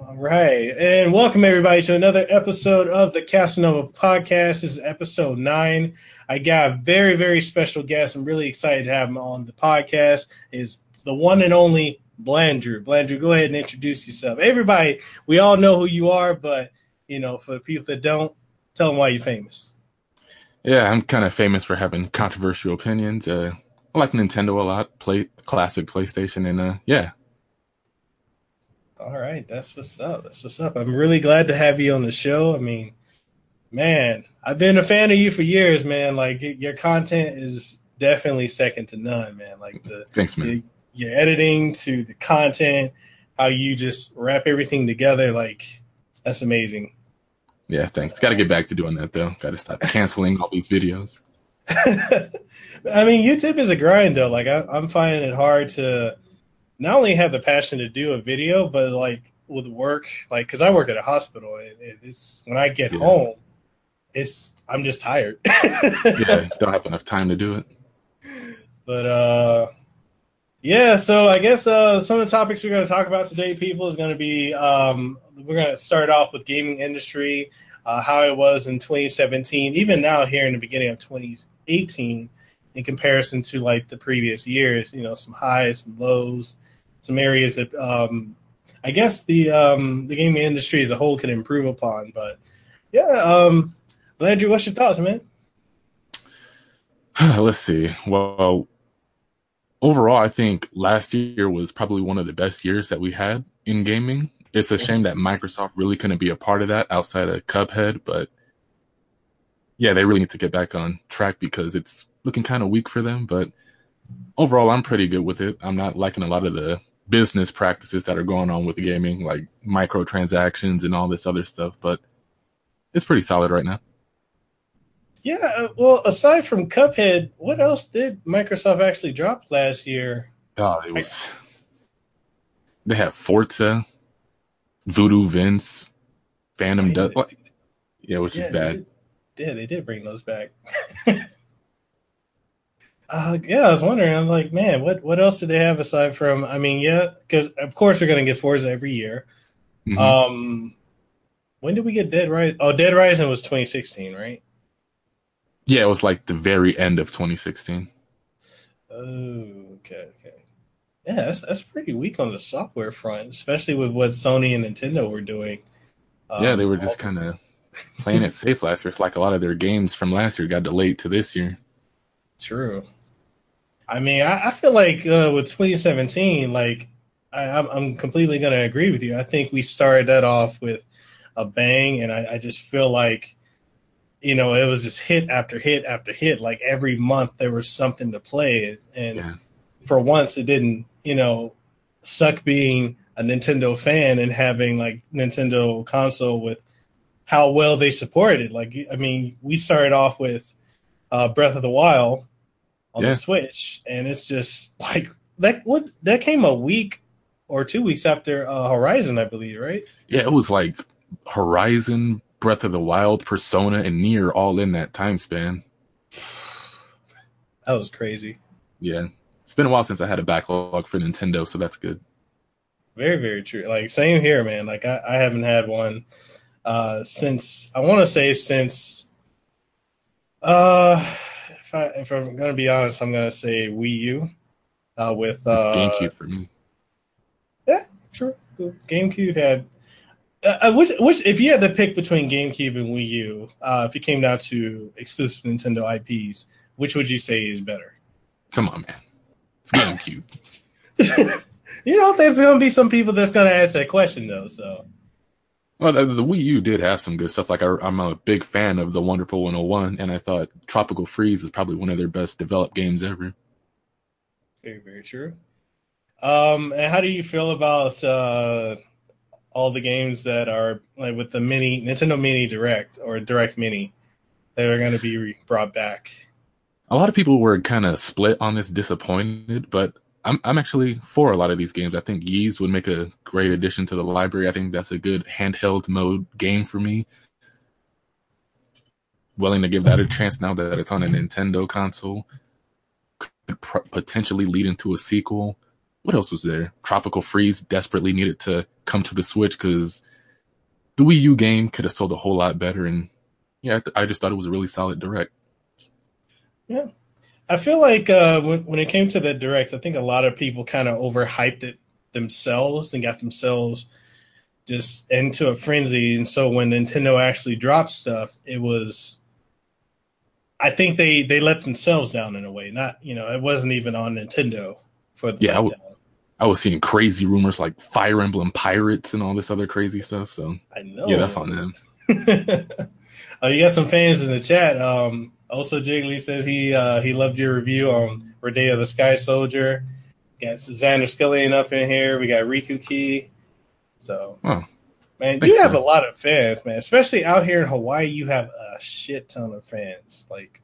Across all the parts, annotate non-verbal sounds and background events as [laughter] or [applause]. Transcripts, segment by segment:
All right. And welcome everybody to another episode of the Kasanova podcast. This is episode nine. I got a very, very special guest. I'm really excited to have him on the podcast. Is the one and only Blandrew. Blandrew, go ahead and introduce yourself. Everybody, we all know who you are, but you know, for the people that don't, tell them why you're famous. Yeah, I'm kind of famous for having controversial opinions. Uh, I like Nintendo a lot, play classic PlayStation, and uh, yeah. All right, that's what's up. That's what's up. I'm really glad to have you on the show. I mean, man, I've been a fan of you for years, man. Like your content is definitely second to none, man. Like the thanks, man. Your, your editing to the content, how you just wrap everything together, like that's amazing. Yeah, thanks. Got to get back to doing that though. Got to stop canceling all these videos. [laughs] I mean, YouTube is a grind though. Like I, I'm finding it hard to not only have the passion to do a video, but like with work, like because I work at a hospital, and it's when I get yeah. home, it's I'm just tired. [laughs] yeah, don't have enough time to do it. But uh, yeah. So I guess uh, some of the topics we're going to talk about today, people, is going to be um, we're going to start off with gaming industry, uh, how it was in 2017, even now here in the beginning of 2018, in comparison to like the previous years. You know, some highs, some lows, some areas that um, I guess the um, the gaming industry as a whole could improve upon. But yeah, um, Blandrew, what's your thoughts, man? [sighs] Let's see. Well, overall, I think last year was probably one of the best years that we had in gaming. It's a shame that Microsoft really couldn't be a part of that outside of Cuphead, but yeah, they really need to get back on track because it's looking kind of weak for them. But overall, I'm pretty good with it. I'm not liking a lot of the business practices that are going on with gaming, like microtransactions and all this other stuff, but it's pretty solid right now. Yeah, uh, well, aside from Cuphead, what else did Microsoft actually drop last year? Oh, it was. They have Forza, Voodoo Vince, Phantom Dust. Yeah, which yeah, is bad. They yeah, they did bring those back. [laughs] uh, yeah, I was wondering. I'm like, man, what what else do they have aside from? I mean, yeah, because of course we're gonna get Forza every year. Mm-hmm. Um, when did we get Dead Rising? Oh, Dead Rising was 2016, right? Yeah, it was like the very end of 2016. Oh, okay, okay. Yeah, that's that's pretty weak on the software front, especially with what Sony and Nintendo were doing. Um, yeah, they were just kind of playing it safe last year. It's like a lot of their games from last year got delayed to this year. True. I mean, I, I feel like uh, with 2017, like I, am I'm, I'm completely going to agree with you. I think we started that off with a bang, and I, I just feel like you know, it was just hit after hit after hit. Like every month there was something to play. And yeah. for once it didn't, you know, suck being a Nintendo fan and having like Nintendo console with how well they supported. Like, I mean, we started off with uh, Breath of the Wild on yeah. the Switch, and it's just like that. What that came a week or two weeks after uh, Horizon, I believe, right? Yeah, it was like Horizon, Breath of the Wild, Persona, and Nier all in that time span. That was crazy. Yeah. It's been a while since I had a backlog for Nintendo, so that's good. Very, very true. Like same here, man. Like I, I haven't had one uh since I wanna say since uh if I if I'm gonna be honest, I'm gonna say Wii U. Uh with uh GameCube for me. Yeah, true. GameCube had uh, uh, which, which, if you had to pick between GameCube and Wii U, uh, if it came down to exclusive Nintendo IPs, which would you say is better? Come on, man, it's GameCube. [laughs] you know, there's going to be some people that's going to ask that question though. So, well, the, the, Wii U did have some good stuff. Like I, am a big fan of the Wonderful 101, and I thought Tropical Freeze is probably one of their best developed games ever. Very, very true. Um, and how do you feel about? Uh, all the games that are like with the mini Nintendo Mini Direct or Direct Mini that are going to be brought back. A lot of people were kind of split on this, disappointed, but I'm I'm actually for a lot of these games. I think Ys would make a great addition to the library. I think that's a good handheld mode game for me. Willing to give that a chance now that it's on a Nintendo console. Could potentially lead into a sequel. what else was there? Tropical Freeze desperately needed to come to the Switch because the Wii U game could have sold a whole lot better. And yeah, I just thought it was a really solid direct. Yeah. I feel like uh, when, when it came to the direct, I think a lot of people kind of overhyped it themselves and got themselves just into a frenzy. And so when Nintendo actually dropped stuff, it was I think they they let themselves down in a way. Not you know, it wasn't even on Nintendo for the yeah. I, w- I was seeing crazy rumors like Fire Emblem Pirates and all this other crazy stuff. So I know. Yeah, that's on them. [laughs] oh, you got some fans in the chat. Um, also, Jiggly says he uh, he loved your review on Radea the Sky Soldier. Got Xander Skillian up in here. We got Riku Key. So, oh, man, you have a lot of fans, man. Especially out here in Hawaii, you have a shit ton of fans. Like,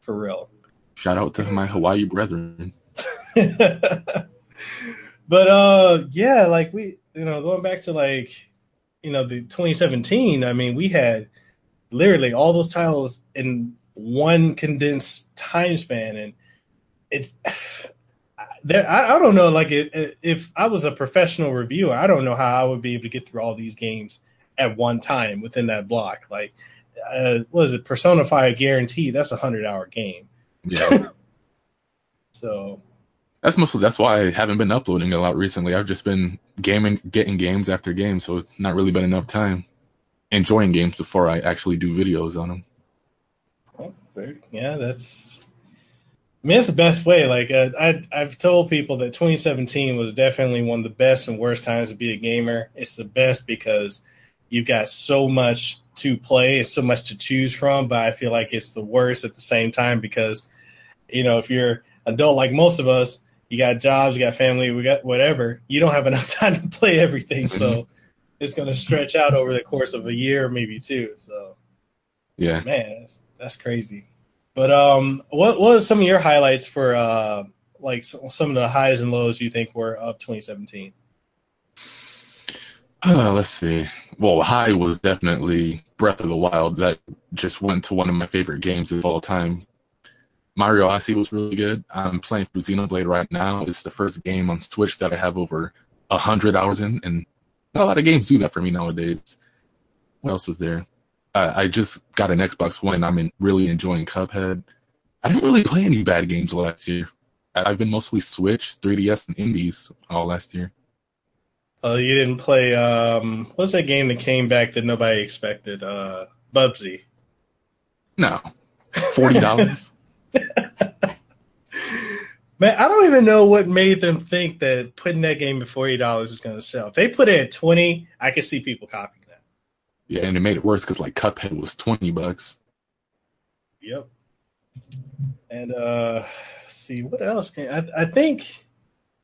for real. Shout out to my Hawaii brethren. [laughs] but uh, yeah, like we, you know, going back to like, you know, the 2017. I mean, we had literally all those titles in one condensed time span, and it's there, I, I, don't know. Like, if, if I was a professional reviewer, I don't know how I would be able to get through all these games at one time within that block. Like, uh, what is it? Persona Five Guarantee? That's a hundred hour game. Yeah. [laughs] so that's mostly that's why I haven't been uploading a lot recently. I've just been gaming, getting games after games, so it's not really been enough time enjoying games before I actually do videos on them. Very, yeah, that's I mean, it's the best way. Like uh, I, I've told people that 2017 was definitely one of the best and worst times to be a gamer. It's the best because you've got so much to play and so much to choose from. But I feel like it's the worst at the same time because, you know, if you're adult like most of us, you got jobs, you got family, we got whatever. You don't have enough [laughs] time to play everything, so mm-hmm. it's going to stretch out over the course of a year, maybe two. So, yeah, man, that's, that's crazy. But um, what what are some of your highlights for uh, like some of the highs and lows you think were of 2017? Uh, let's see. Well, high was definitely Breath of the Wild. That just went to one of my favorite games of all time. Mario Odyssey was really good. I'm playing through Xenoblade right now. It's the first game on Switch that I have over hundred hours in, and not a lot of games do that for me nowadays. What else was there? Uh, I just got an Xbox One. I'm in, really enjoying Cuphead. I didn't really play any bad games last year. I've been mostly Switch, 3DS, and indies all last year. Oh, you didn't play. Um, what's that game that came back that nobody expected? Uh, Bubsy. No, forty dollars. [laughs] Man, I don't even know what made them think that putting that game at forty dollars was going to sell. If they put it at twenty, I could see people copying. Yeah, and it made it worse because like Cuphead was twenty bucks. Yep. And uh see what else can I, I think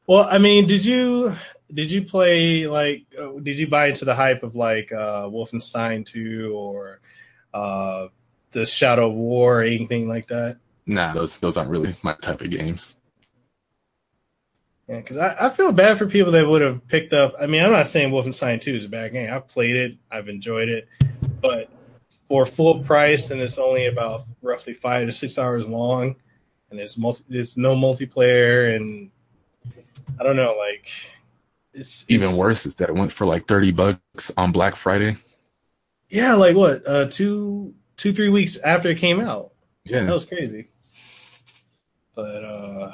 well I mean did you did you play like uh, did you buy into the hype of like uh Wolfenstein 2 or uh the Shadow of War or anything like that? Nah, those those aren't really my type of games. Yeah, because I, I, feel bad for people that would have picked up. I mean, I'm not saying Wolfenstein 2 is a bad game. I've played it, I've enjoyed it, but for full price, and it's only about roughly five to six hours long, and there's multi, there's no multiplayer, and I don't know, like it's even it's, worse is that it went for like 30 bucks on Black Friday. Yeah, like what, uh, two, two, three weeks after it came out. Yeah, that was crazy. But uh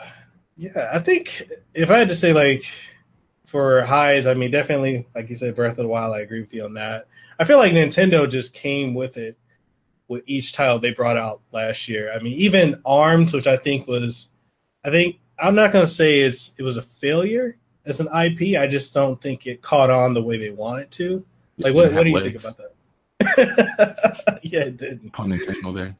yeah, I think if I had to say like for highs, I mean definitely like you said, Breath of the Wild. I agree with you on that. I feel like Nintendo just came with it with each title they brought out last year. I mean, even Arms, which I think was, I think I'm not gonna say it's it was a failure as an IP. I just don't think it caught on the way they wanted to. Like, what, what do you legs. think about that? [laughs] yeah, it didn't. Pun intentional there.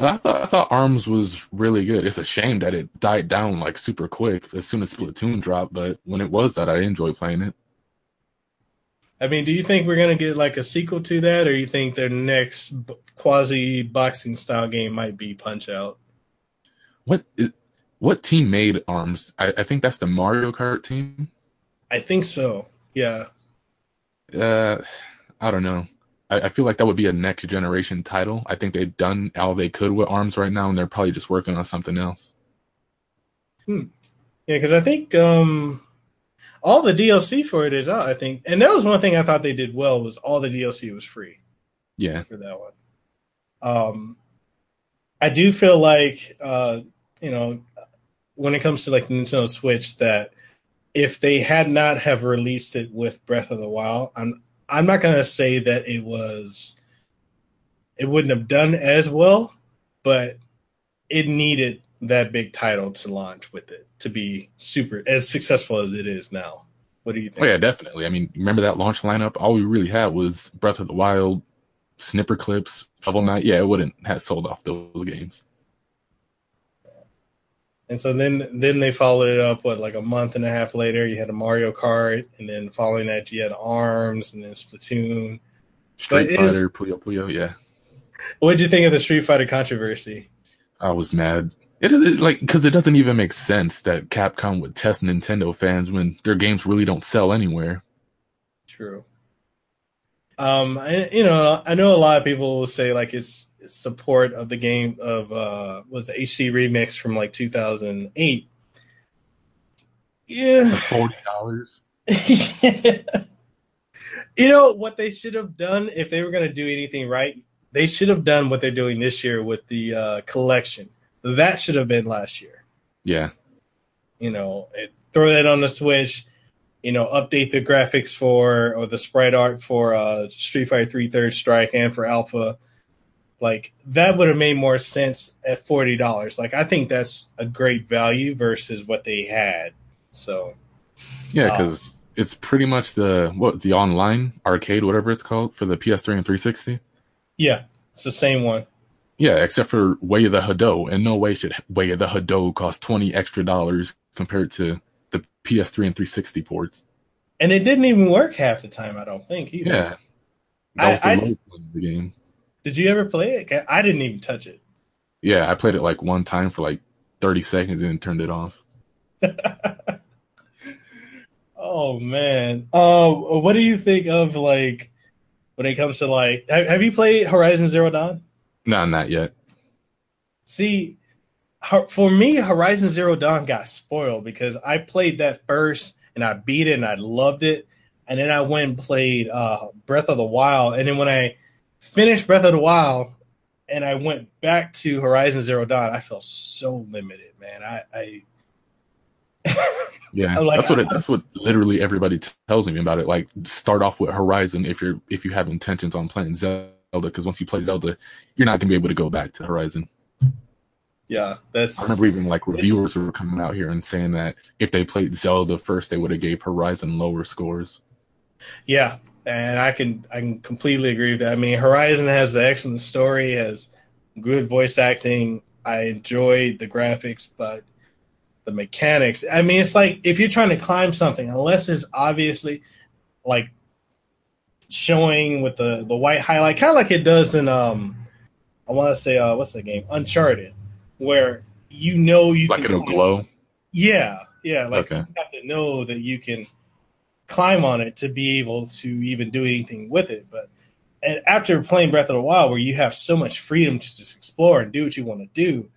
I thought I thought Arms was really good. It's a shame that it died down like super quick as soon as Splatoon dropped. But when it was that, I enjoyed playing it. I mean, do you think we're gonna get like a sequel to that, or you think their next quasi boxing style game might be Punch Out? What what team made Arms? I, I think that's the Mario Kart team. I think so. Yeah. Uh, I don't know. I, I, feel like that would be a next generation title. I think they've done all they could with arms right now, and they're probably just working on something else. Hmm. Yeah, because I think um, all the DLC for it is out. I think, and that was one thing I thought they did well was all the DLC was free. Yeah, for that one. Um, I do feel like uh, you know when it comes to like Nintendo Switch that if they had not have released it with Breath of the Wild, I'm I'm not gonna say that it was it wouldn't have done as well, but it needed that big title to launch with it to be super as successful as it is now. What do you think? Oh yeah, definitely. I mean, remember that launch lineup? All we really had was Breath of the Wild, Snipperclips, Shovel Knight. Yeah, it wouldn't have sold off those games. And so then then they followed it up what like a month and a half later you had a Mario Kart and then following that you had Arms and then Splatoon. Street Fighter, Puyo Puyo, yeah. What did you think of the Street Fighter controversy? I was mad. It is like because it doesn't even make sense that Capcom would test Nintendo fans when their games really don't sell anywhere. True. Um, I, you know, I know a lot of people will say like it's support of the game of uh was HD remix from like 2008. Yeah, forty dollars. yeah. [laughs] You know what they should have done if they were going to do anything right? They should have done what they're doing this year with the uh, collection. That should have been last year. Yeah. You know, it, throw that on the Switch. You know, update the graphics for or the sprite art for uh, Street Fighter Three Third Strike and for Alpha like that would have made more sense at forty dollars. Like I think that's a great value versus what they had. So yeah, because um, it's pretty much the what the online arcade, whatever it's called, for the PS3 and 360. Yeah, it's the same one. Yeah, except for Way of the Hado, and no way should Way of the Hado cost twenty extra dollars compared to the PS3 and 360 ports. And it didn't even work half the time. I don't think either. Yeah, that was the I, the game. Did you ever play it? I didn't even touch it. Yeah, I played it like one time for like 30 seconds and then turned it off. [laughs] oh man. Uh, what do you think of like when it comes to like have, have you played Horizon Zero Dawn? No, not yet. See, for me, Horizon Zero Dawn got spoiled because I played that first and I beat it and I loved it, and then I went and played uh, Breath of the Wild, and then when I finished Breath of the Wild and I went back to Horizon Zero Dawn, I felt so limited, man. I, I [laughs] yeah, like, that's what it, that's what literally everybody tells me about it. Like, start off with Horizon if you're if you have intentions on playing Zelda, because once you play Zelda, you're not gonna be able to go back to Horizon. Yeah, that's. I remember even like reviewers were coming out here and saying that if they played Zelda first, they would have gave Horizon lower scores. Yeah, and I can I can completely agree with that. I mean, Horizon has the excellent story, has good voice acting. I enjoyed the graphics, but the mechanics. I mean, it's like if you're trying to climb something, unless it's obviously like showing with the the white highlight, kind of like it does in um, I want to say uh, what's the game Uncharted, where you know you can. like can it'll glow. Yeah, yeah, like okay. you have to know that you can climb on it to be able to even do anything with it. But and after playing Breath of the Wild, where you have so much freedom to just explore and do what you want to do,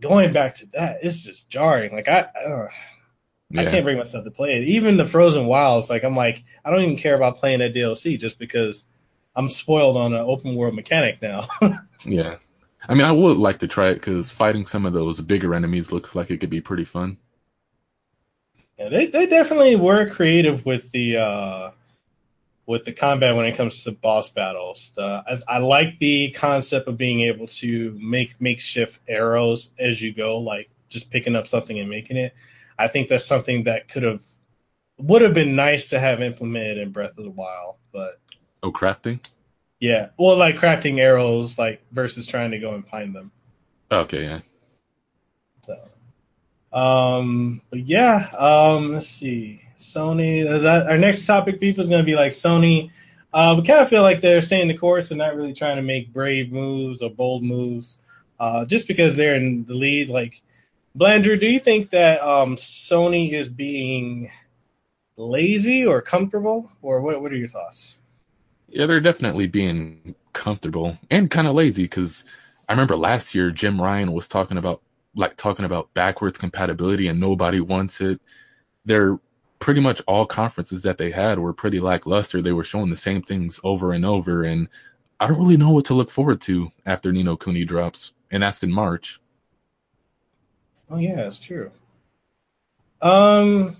going back to that, it's just jarring. Like I, uh, yeah. I can't bring myself to play it. Even the Frozen Wilds, like I'm like, I don't even care about playing that DLC just because I'm spoiled on an open world mechanic now. [laughs] yeah. I mean, I would like to try it because fighting some of those bigger enemies looks like it could be pretty fun. Yeah, they they definitely were creative with the uh, with the combat when it comes to boss battles. The, I, I, like the concept of being able to make makeshift arrows as you go, like just picking up something and making it. I think that's something that could have would have been nice to have implemented in Breath of the Wild, but oh, crafting. Yeah, well, like crafting arrows, like versus trying to go and find them. Okay, yeah. So um, but yeah, um, let's see. Sony. Uh, that, our next topic, people, is going to be like Sony. Uh, we kind of feel like they're staying the course and not really trying to make brave moves or bold moves, uh, just because they're in the lead. Like, Blandrew, do you think that um, Sony is being lazy or comfortable, or what? What are your thoughts? Yeah, they're definitely being comfortable and kind of lazy because I remember last year Jim Ryan was talking about like talking about backwards compatibility and nobody wants it. They're pretty much all conferences that they had were pretty lackluster. They were showing the same things over and over, and I don't really know what to look forward to after Ni no Kuni drops, and that's in March. Oh yeah, it's true. Um,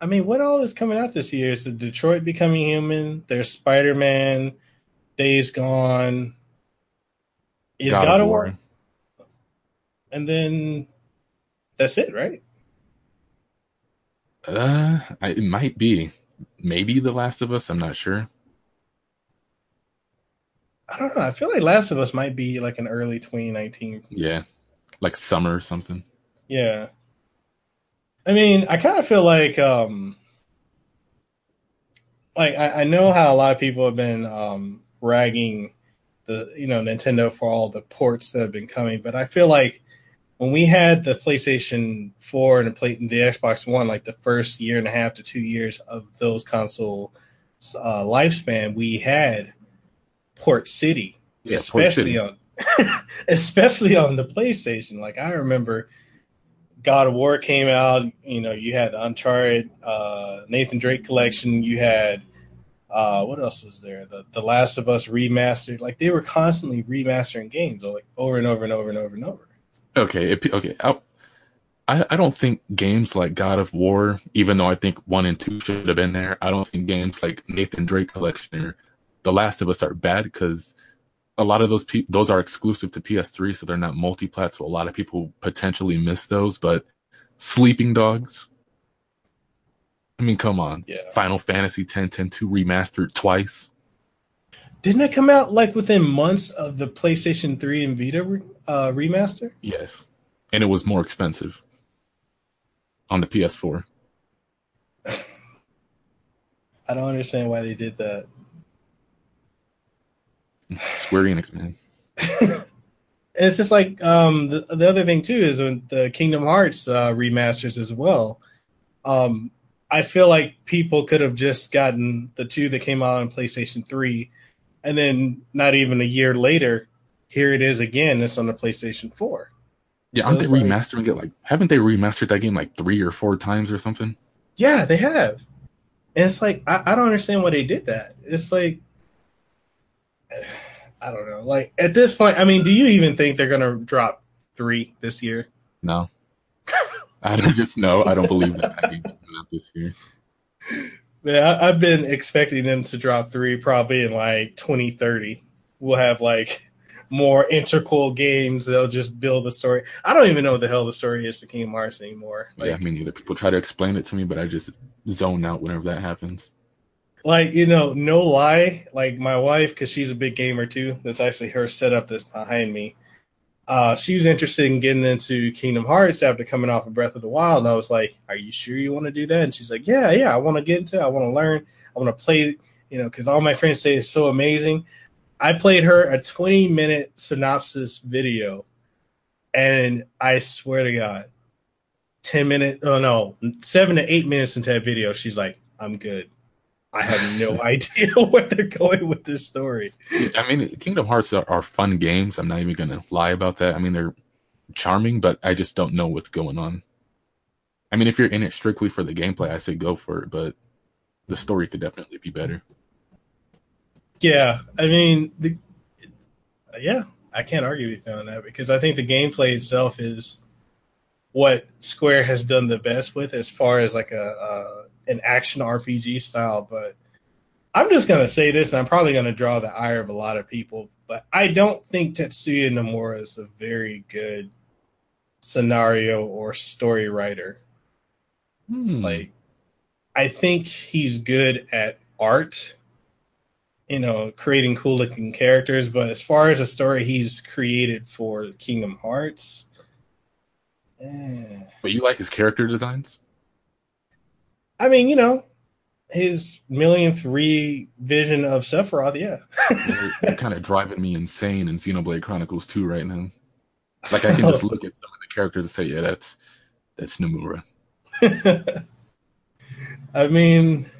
I mean, what all is coming out this year? Is the Detroit Becoming Human? There's Spider Man, Days Gone. Is God, God of War. War, and then that's it, right? Uh, it might be, maybe The Last of Us. I'm not sure. I don't know. I feel like Last of Us might be like an early 2019. Yeah, like summer or something. Yeah. I mean, I kind of feel like, um, like I, I, know how a lot of people have been um, ragging the you know Nintendo for all the ports that have been coming, but I feel like when we had the PlayStation 4 and the, play, the Xbox One, like the first year and a half to two years of those console uh, lifespan, we had Port City, yeah, especially Port City. on [laughs] especially on the PlayStation. Like I remember God of War came out. You know, you had the Uncharted, uh, Nathan Drake collection. You had uh, what else was there? The The Last of Us remastered. Like they were constantly remastering games, like over and over and over and over and over. Okay, it, okay. I, I don't think games like God of War, even though I think one and two should have been there. I don't think games like Nathan Drake collection or The Last of Us are bad because a lot of those pe- those are exclusive to PS3, so they're not multi-plat. So a lot of people potentially miss those. But Sleeping Dogs, I mean, come on, yeah. Final Fantasy X, 10, 2 remastered twice. Didn't it come out like within months of the PlayStation 3 and Vita re- uh, remaster? Yes, and it was more expensive on the PS4. [laughs] I don't understand why they did that. Square Enix, man. [laughs] and it's just like um, the the other thing too is when the Kingdom Hearts uh, remasters as well. Um, I feel like people could have just gotten the two that came out on PlayStation Three, and then not even a year later, here it is again. It's on the PlayStation Four. Yeah, so aren't they remastering like, it? Like, haven't they remastered that game like three or four times or something? Yeah, they have. And it's like I, I don't understand why they did that. It's like [sighs] I don't know. Like at this point, I mean, do you even think they're gonna drop three this year? No. [laughs] I don't just know. I don't believe that this year. Yeah, I, have been expecting them to drop three probably in like 2030. We'll have like more integral games. They'll just build the story. I don't even know what the hell the story is to Kingdom Hearts anymore. Like, yeah, I mean, either people try to explain it to me, but I just zone out whenever that happens like you know no lie like my wife because she's a big gamer too that's actually her setup that's behind me uh she was interested in getting into kingdom hearts after coming off of breath of the wild and i was like are you sure you want to do that and she's like yeah yeah i want to get into it i want to learn i want to play you know because all my friends say it's so amazing i played her a 20 minute synopsis video and i swear to god 10 minutes oh no seven to eight minutes into that video she's like i'm good I have no [laughs] idea [laughs] where they're going with this story. I mean, Kingdom Hearts are, are fun games. I'm not even going to lie about that. I mean, they're charming, but I just don't know what's going on. I mean, if you're in it strictly for the gameplay, I say go for it, but the story could definitely be better. Yeah, I mean, the, yeah, I can't argue with you on that because I think the gameplay itself is what Square has done the best with as far as like a, an action RPG style, but I'm just gonna say this, and I'm probably gonna draw the ire of a lot of people, but I don't think Tetsuya Nomura is a very good scenario or story writer. Hmm. Like, I think he's good at art, you know, creating cool looking characters, but as far as a story he's created for Kingdom Hearts, eh. but you like his character designs? I mean, you know, his million three vision of Sephiroth, yeah. You're kind of driving me insane in Xenoblade Chronicles 2 right now. Like I [laughs] can just look at some of the characters and say, yeah, that's that's Nomura. [laughs] I mean,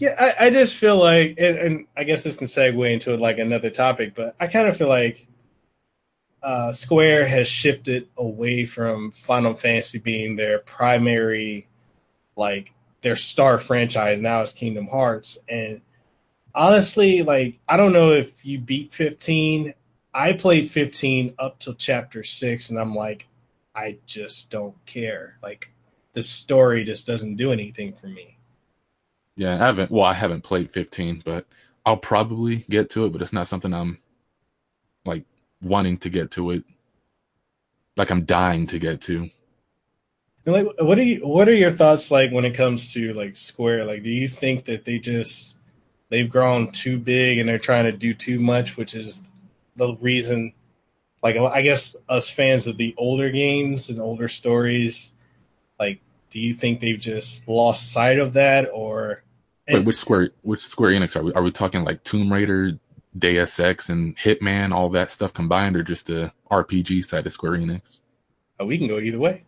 yeah, I, I just feel like, and, and, I guess this can segue into like another topic, but I kind of feel like uh, Square has shifted away from Final Fantasy being their primary, like their star franchise. Now it's Kingdom Hearts, and honestly, like I don't know if you beat 15. I played 15 up till chapter six, and I'm like, I just don't care. Like the story just doesn't do anything for me. Yeah, I haven't. Well, I haven't played 15, but I'll probably get to it. But it's not something I'm like wanting to get to it. Like I'm dying to get to. And like, what are you? What are your thoughts like when it comes to like Square? Like, do you think that they just they've grown too big and they're trying to do too much, which is the reason? Like, I guess us fans of the older games and older stories, like, do you think they've just lost sight of that, or Wait, which Square which Square Enix are we? Are we talking like Tomb Raider, Deus Ex, and Hitman, all that stuff combined, or just the RPG side of Square Enix? Oh, we can go either way,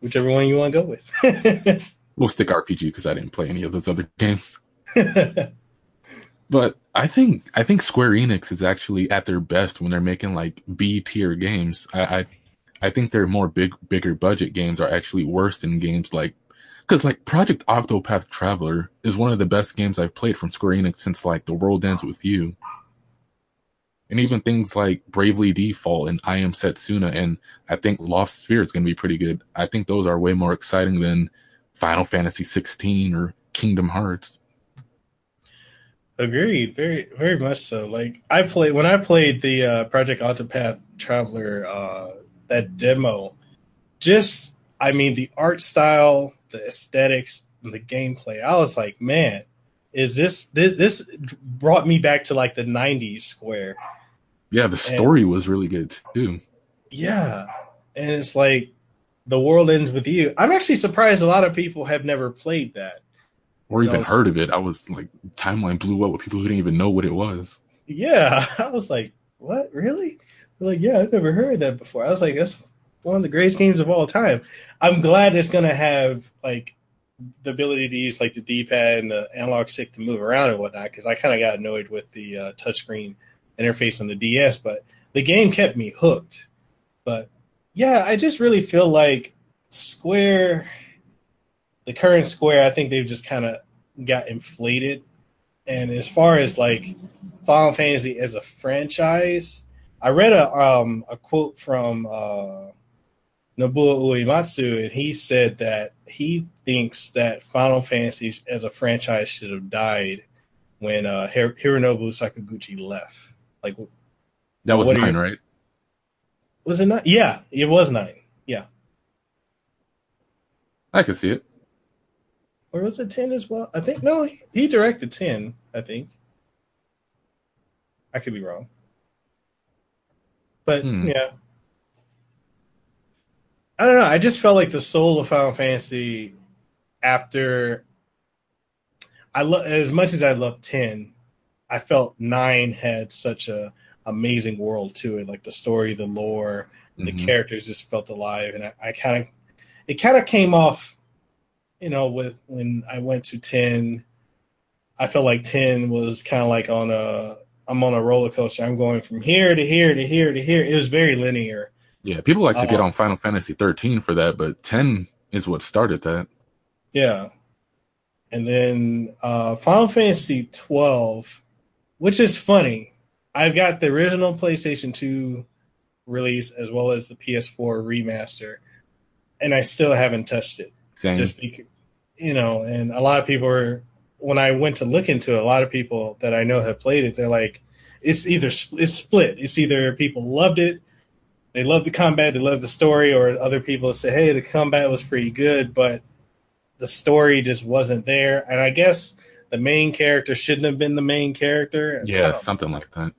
whichever one you want to go with. [laughs] we'll stick RPG because I didn't play any of those other games. but I think I think Square Enix is actually at their best when they're making like B tier games. I, I I think their more big bigger budget games are actually worse than games like because like Project Octopath Traveler is one of the best games I've played from Square Enix since like The World Ends with You. And even things like Bravely Default and I Am Setsuna and I think Lost Sphear is going to be pretty good. I think those are way more exciting than Final Fantasy 16 or Kingdom Hearts. Agreed, very very much so. Like I played when I played the uh, Project Octopath Traveler uh, that demo, just I mean the art style, the aesthetics and the gameplay. I was like, man, is this this, this brought me back to like the 90s square. Yeah, the story and, was really good too. Yeah. And it's like the world ends with you. I'm actually surprised a lot of people have never played that. Or even heard of it. I was like timeline blew up with people who didn't even know what it was. Yeah. [laughs] I was like, what? Really? They're like, yeah, I've never heard that before. I was like, that's one of the greatest games of all time. I'm glad it's gonna have like the ability to use like the D-pad and the analog stick to move around and whatnot. Because I kind of got annoyed with the uh, touchscreen interface on the DS, but the game kept me hooked. But yeah, I just really feel like Square, the current Square, I think they've just kind of got inflated. And as far as like Final Fantasy as a franchise, I read a um, a quote from uh, Nobuo Uematsu, and he said that he thinks that Final Fantasy as a franchise should have died when uh, Hironobu Sakaguchi left. Like that was nine, right? Was it nine? Yeah, it was nine. Yeah, I can see it. Or was it ten as well? I think no, he, he directed ten. I think. I could be wrong, but hmm. yeah, I don't know. I just felt like the soul of Final Fantasy after I love as much as I love ten. I felt nine had such a amazing world to it, like the story, the lore, mm-hmm. the characters just felt alive, and I, I kind of it kind of came off, you know, with when I went to ten. I felt like ten was kind of like on a I'm on a roller coaster. I'm going from here to here to here to here. It was very linear yeah, people like to uh, get on Final Fantasy 13 for that, but 10 is what started that. Yeah. And then uh, Final Fantasy 12, which is funny. I've got the original PlayStation 2 release as well as the PS4 remaster, and I still haven't touched it. Same. Just because, you know, and a lot of people are, when I went to look into it, a lot of people that I know have played it, they're like, it's either, it's split. It's either people loved it they love the combat, they love the story, or other people say, hey, the combat was pretty good, but the story just wasn't there. And I guess the main character shouldn't have been the main character. Yeah, something like that.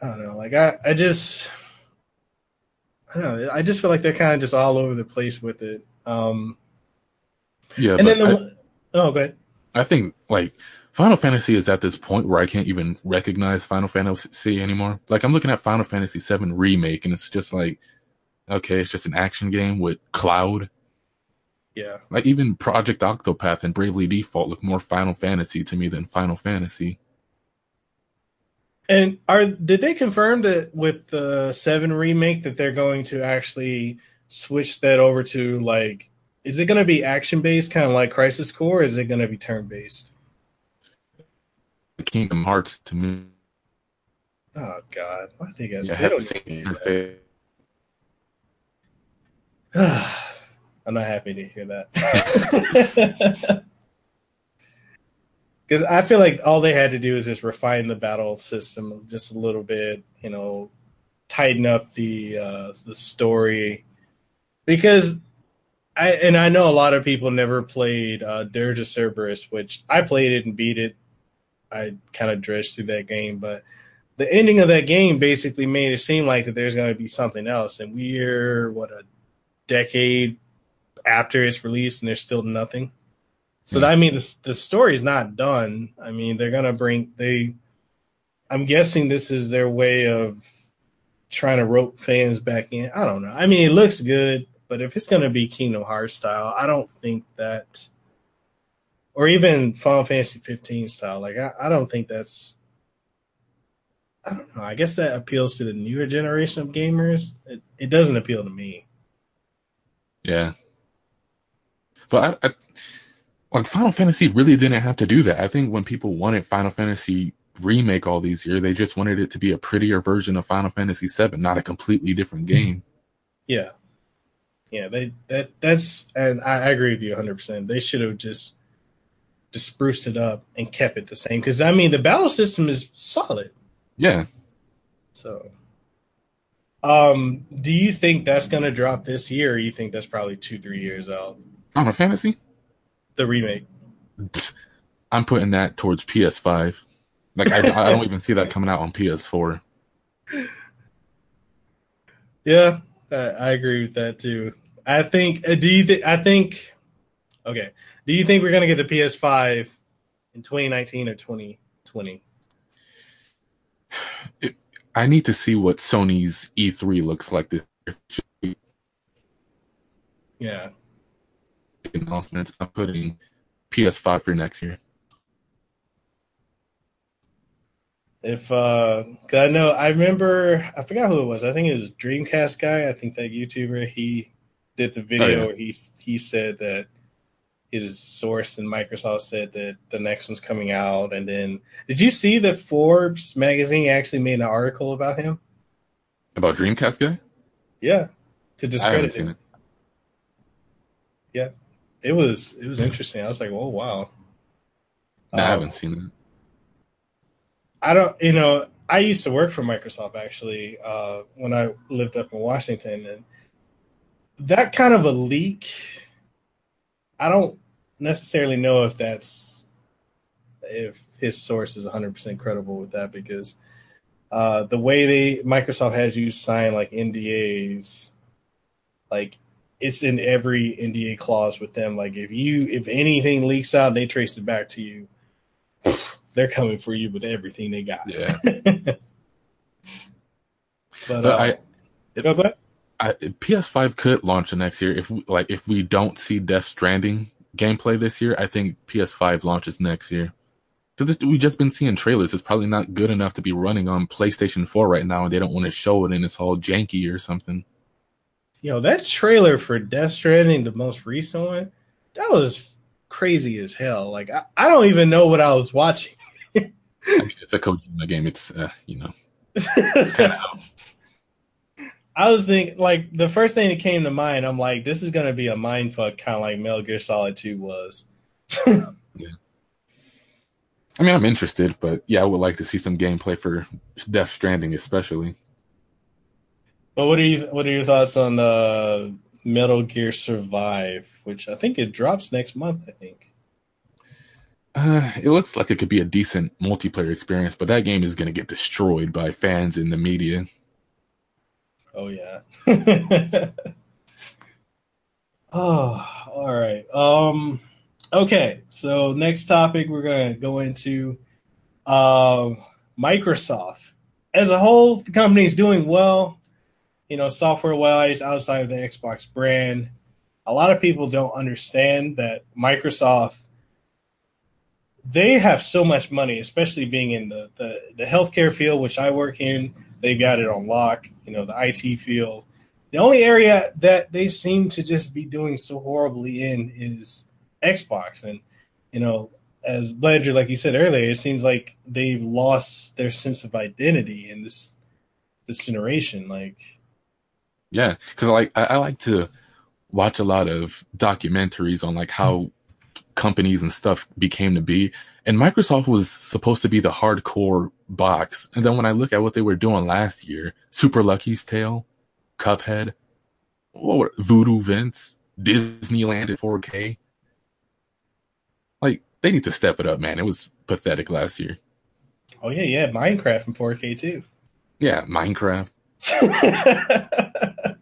I don't know. Like I, I just I don't know. I just feel like they're kind of just all over the place with it. Um Yeah. And then the I, oh, go ahead. I think like Final Fantasy is at this point where I can't even recognize Final Fantasy anymore. Like I'm looking at Final Fantasy VII remake, and it's just like, okay, it's just an action game with Cloud. Yeah. Like even Project Octopath and Bravely Default look more Final Fantasy to me than Final Fantasy. And are did they confirm that with the seven remake that they're going to actually switch that over to like is it going to be action based, kind of like Crisis Core, or is it going to be turn based? Kingdom Hearts to me. Oh God, I think I, yeah, I [sighs] I'm not happy to hear that. [laughs] Because I feel like all they had to do is just refine the battle system just a little bit, you know, tighten up the uh, the story. Because I and I know a lot of people never played uh, Dirge of Cerberus, which I played it and beat it. I kind of dredged through that game, but the ending of that game basically made it seem like that there's going to be something else, and we're what a decade after it's released, and there's still nothing. So mm-hmm. I mean, the the story's not done. I mean, they're gonna bring they. I'm guessing this is their way of trying to rope fans back in. I don't know. I mean, it looks good. But if it's going to be Kingdom Hearts style, I don't think that, or even Final Fantasy 15 style, like I, I don't think that's. I don't know. I guess that appeals to the newer generation of gamers. It, it doesn't appeal to me. Yeah, but I, I, like Final Fantasy really didn't have to do that. I think when people wanted Final Fantasy remake all these years, they just wanted it to be a prettier version of Final Fantasy 7, not a completely different mm-hmm. game. Yeah, yeah, they that that's and I, I agree with you 100. percent They should have just just spruced it up and kept it the same because I mean the battle system is solid. Yeah. So, um, do you think that's gonna drop this year? or You think that's probably two three years out? On a Fantasy, the remake. [laughs] I'm putting that towards PS5. Like I, I don't even see that coming out on PS4. Yeah, I agree with that too. I think. Uh, do you think? I think. Okay. Do you think we're gonna get the PS5 in 2019 or 2020? It, I need to see what Sony's E3 looks like this year. Yeah. Announcements. I'm putting PS5 for next year. If uh, cause I know I remember I forgot who it was. I think it was Dreamcast guy. I think that YouTuber he did the video oh, yeah. where he he said that his source in Microsoft said that the next one's coming out, and then did you see that Forbes magazine actually made an article about him? About Dreamcast guy? Yeah, to discredit him. It. Yeah, it was it was interesting. I was like, oh wow. No, um, I haven't seen it. I don't, you know, I used to work for Microsoft actually uh, when I lived up in Washington, and that kind of a leak, I don't necessarily know if that's if his source is 100% credible with that because uh, the way they Microsoft has you sign like NDAs, like it's in every NDA clause with them. Like if you if anything leaks out, they trace it back to you. [sniffs] They're coming for you with everything they got. Yeah. [laughs] but, but uh, I, it. I, PS5 could launch the next year if we, like if we don't see Death Stranding gameplay this year. I think PS5 launches next year because we've just been seeing trailers. It's probably not good enough to be running on PlayStation 4 right now, and they don't want to show it, and it's all janky or something. Yo, that trailer for Death Stranding, the most recent one, that was crazy as hell. Like I, I don't even know what I was watching. [laughs] I mean, it's a Kojima game. It's uh, you know, it's kind of [laughs] I was thinking, like, the first thing that came to mind, I'm like, this is going to be a mind fuck, kind of like Metal Gear Solid 2 was. [laughs] yeah. I mean, I'm interested, but yeah, I would like to see some gameplay for Death Stranding, especially. But what are you? What are your thoughts on uh, Metal Gear Survive, which I think it drops next month? I think. Uh, it looks like it could be a decent multiplayer experience, but that game is going to get destroyed by fans in the media. Oh yeah. oh, [laughs] all right. Um okay, so next topic we're going to go into uh, Microsoft. As a whole, the company is doing well, you know, software-wise outside of the Xbox brand. A lot of people don't understand that Microsoft they have so much money, especially being in the, the, the healthcare field, which I work in. They've got it on lock, you know, the IT field. The only area that they seem to just be doing so horribly in is Xbox. And, you know, as Blandrew, like you said earlier, it seems like they've lost their sense of identity in this this generation. Like, yeah, because like I, I like to watch a lot of documentaries on like how companies and stuff became to be. And Microsoft was supposed to be the hardcore box. And then when I look at what they were doing last year, Super Lucky's Tale, Cuphead, what were, Voodoo Vince, Disneyland at 4K. Like, they need to step it up, man. It was pathetic last year. Oh, yeah, yeah. Minecraft in 4K, too. Yeah, Minecraft. [laughs]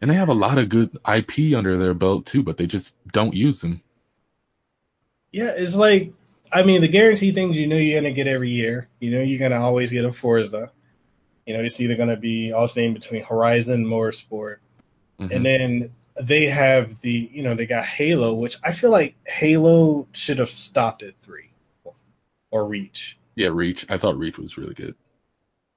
and they have a lot of good IP under their belt, too, but they just don't use them. Yeah, it's like I mean the guarantee things you know you're gonna get every year. You know you're gonna always get a Forza. You know it's either gonna be alternating between Horizon, Motorsport, mm-hmm. and then they have the you know they got Halo, which I feel like Halo should have stopped at three or Reach. Yeah, Reach. I thought Reach was really good.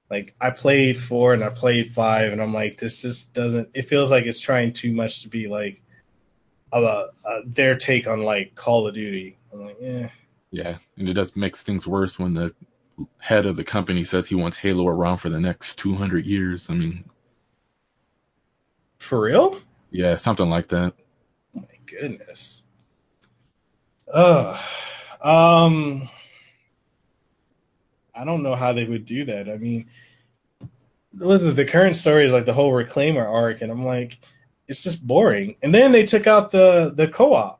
Like I played four and I played five, and I'm like, this just doesn't. It feels like it's trying too much to be like uh, uh, their take on like Call of Duty. I'm like, yeah. Yeah, and it does makes things worse when the head of the company says he wants Halo around for the next 200 years. I mean, for real? Yeah, something like that. Oh my goodness. Uh, um, I don't know how they would do that. I mean, listen, the current story is like the whole reclaimer arc, and I'm like, it's just boring. And then they took out the the co-op.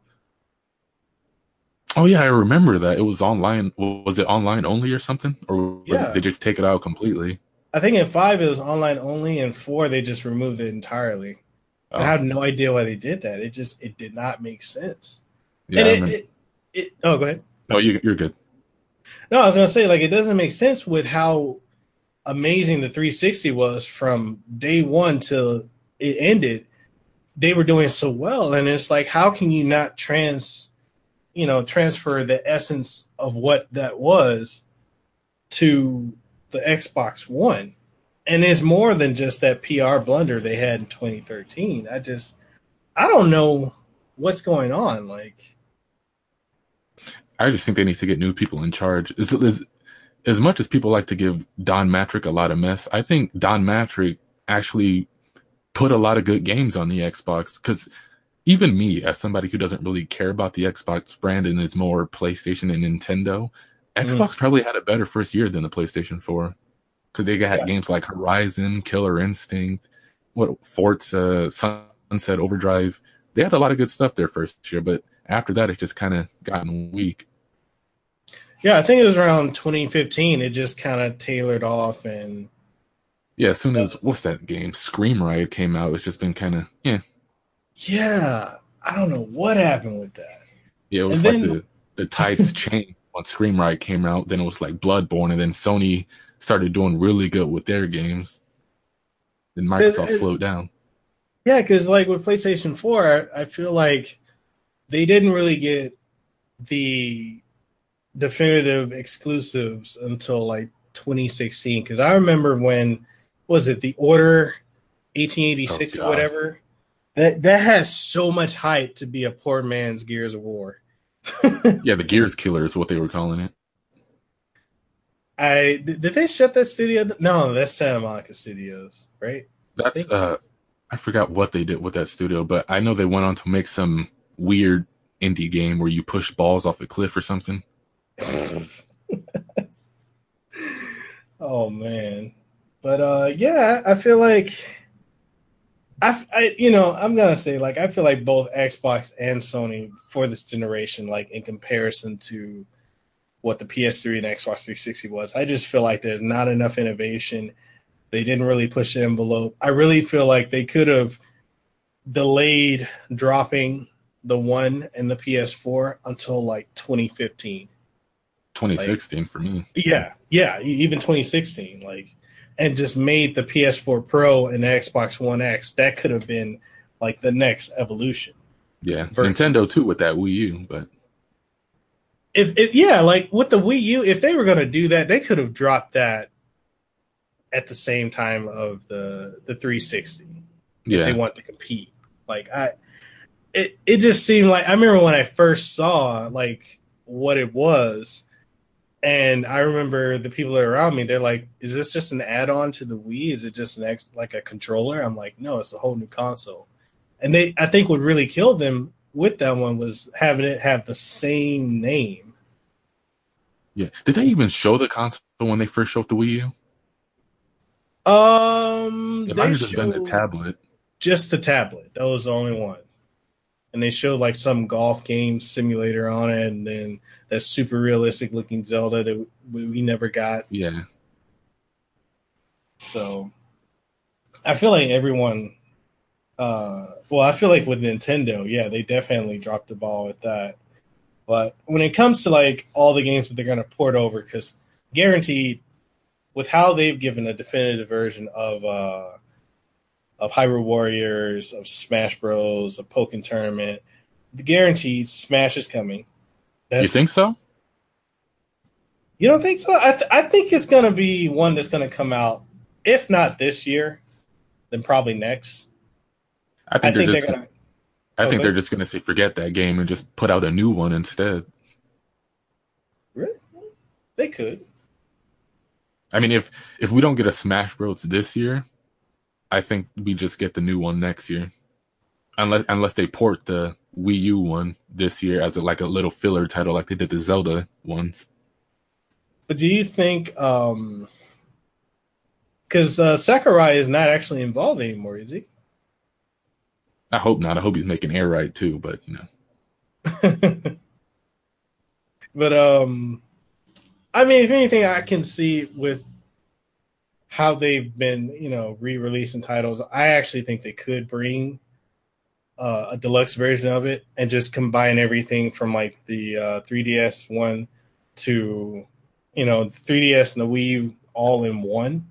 Oh yeah, I remember that. It was online. Was it online only or something, or was yeah. it, they just take it out completely? I think in five it was online only, and four they just removed it entirely. Oh. I have no idea why they did that. It just it did not make sense. Yeah, and it, it, it, oh, go ahead. No, you, you're good. No, I was gonna say like it doesn't make sense with how amazing the 360 was from day one till it ended they were doing so well and it's like how can you not trans you know transfer the essence of what that was to the Xbox One. And it's more than just that PR blunder they had in 2013 I just I don't know what's going on like. I just think they need to get new people in charge. As, as, much as people like to give Don Mattrick a lot of mess I think Don Mattrick actually put a lot of good games on the Xbox because even me, as somebody who doesn't really care about the Xbox brand and is more PlayStation and Nintendo, mm. Xbox probably had a better first year than the PlayStation 4 because they got yeah. games like Horizon, Killer Instinct, what Forza, Sunset Overdrive. They had a lot of good stuff there first year, but after that, it just kind of gotten weak. Yeah, I think it was around 2015. It just kind of tailored off and yeah, as soon as what's that game? Scream Ride came out, it's just been kind of yeah. Yeah, I don't know what happened with that. Yeah, it was and like then, the the tides [laughs] changed when Scream Ride came out. Then it was like Bloodborne, and then Sony started doing really good with their games. Then Microsoft it, slowed down. Yeah, because like with PlayStation Four, I feel like they didn't really get the definitive exclusives until like 2016. Because I remember when was it the Order 1886 oh, or whatever? That that has so much hype to be a poor man's Gears of War. [laughs] yeah, the Gears Killer is what they were calling it. I did they shut that studio? No, that's Santa Monica Studios, right? That's I uh, I forgot what they did with that studio, but I know they went on to make some weird indie game where you push balls off a cliff or something. [laughs] oh man, but uh, yeah, I feel like I, I, you know, I'm gonna say like I feel like both Xbox and Sony for this generation, like in comparison to what the PS3 and Xbox 360 was, I just feel like there's not enough innovation. They didn't really push the envelope. I really feel like they could have delayed dropping the one and the PS4 until like 2015. 2016 like, for me. Yeah, yeah, even 2016. Like and just made the PS4 Pro and the Xbox One X, that could have been like the next evolution. Yeah, versus... Nintendo too with that Wii U, but if, if yeah, like with the Wii U, if they were going to do that, they could have dropped that at the same time of the the 360. Yeah. If they want to compete, like I, it it just seemed like I remember when I first saw like what it was, and I remember the people that are around me. They're like, "Is this just an add-on to the Wii? Is it just an ex- like a controller?" I'm like, "No, it's a whole new console." And they, I think, what really killed them with that one was having it have the same name. Yeah. Did they even show the console when they first showed the Wii U? Um, it might have just been the tablet. Just the tablet. That was the only one. And they showed like some golf game simulator on it, and then that super realistic looking Zelda that we never got. Yeah. So, I feel like everyone uh, well, I feel like with Nintendo, yeah, they definitely dropped the ball with that. But when it comes to like all the games that they're going to port over, because guaranteed, with how they've given a definitive version of uh, of Hyrule Warriors, of Smash Bros, of Pokken Tournament, the guaranteed Smash is coming. That's, you think so? You don't think so? I, th- I think it's going to be one that's going to come out, if not this year, then probably next. I think, I they're, think just, they're gonna. I think oh, they're just gonna say forget that game and just put out a new one instead. Really? They could. I mean, if if we don't get a Smash Bros this year, I think we just get the new one next year, unless unless they port the Wii U one this year as a, like a little filler title, like they did the Zelda ones. But do you think? um Because uh, Sakurai is not actually involved anymore, is he? I hope not. I hope he's making Air Ride too, but you know. [laughs] but um I mean if anything I can see with how they've been, you know, re-releasing titles, I actually think they could bring uh, a deluxe version of it and just combine everything from like the uh, 3DS one to you know 3DS and the Wii all in one.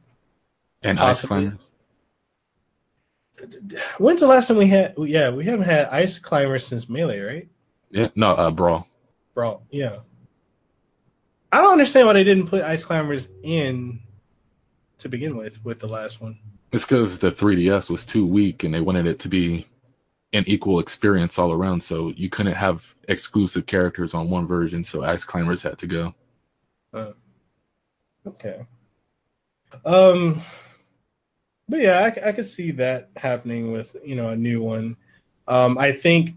And possibly. When's the last time we had? Yeah, we haven't had Ice Climbers since Melee, right? Yeah, no, uh, Brawl. Brawl, yeah. I don't understand why they didn't put Ice Climbers in to begin with with the last one. It's because the 3DS was too weak, and they wanted it to be an equal experience all around. So you couldn't have exclusive characters on one version. So Ice Climbers had to go. Uh, okay. Um but yeah, I, I could see that happening with you know a new one. Um, I think,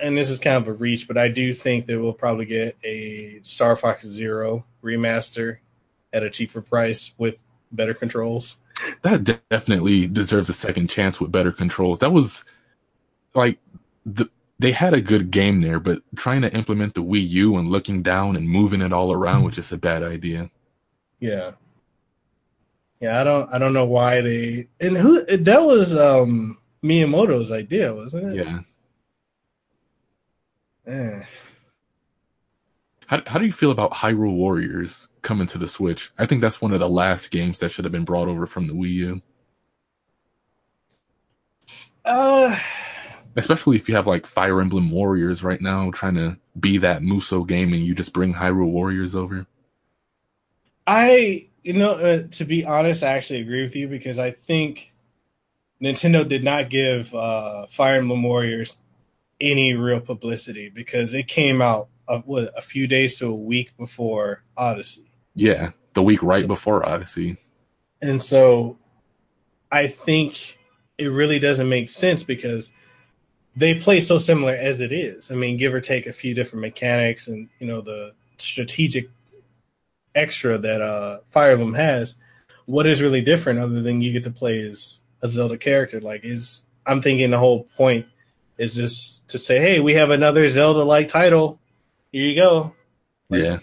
and this is kind of a reach, but I do think that we'll probably get a Star Fox Zero remaster at a cheaper price with better controls. That definitely deserves a second chance with better controls. That was like the they had a good game there, but trying to implement the Wii U and looking down and moving it all around was just a bad idea. Yeah, yeah, I don't I don't know why they and who that was um Miyamoto's idea, wasn't it? Yeah. Eh. How how do you feel about Hyrule Warriors coming to the Switch? I think that's one of the last games that should have been brought over from the Wii U. Uh especially if you have like Fire Emblem Warriors right now trying to be that Musou game and you just bring Hyrule Warriors over. I you know, uh, to be honest, I actually agree with you because I think Nintendo did not give uh, Fire Emblem Warriors any real publicity because it came out of what a few days to a week before Odyssey. Yeah, the week right so, before Odyssey. And so I think it really doesn't make sense because they play so similar as it is. I mean, give or take a few different mechanics and you know the strategic extra that uh, Fire Emblem has, what is really different other than you get to play as a Zelda character? Like, is I'm thinking the whole point is just to say, hey, we have another Zelda like title. Here you go. Like, yeah.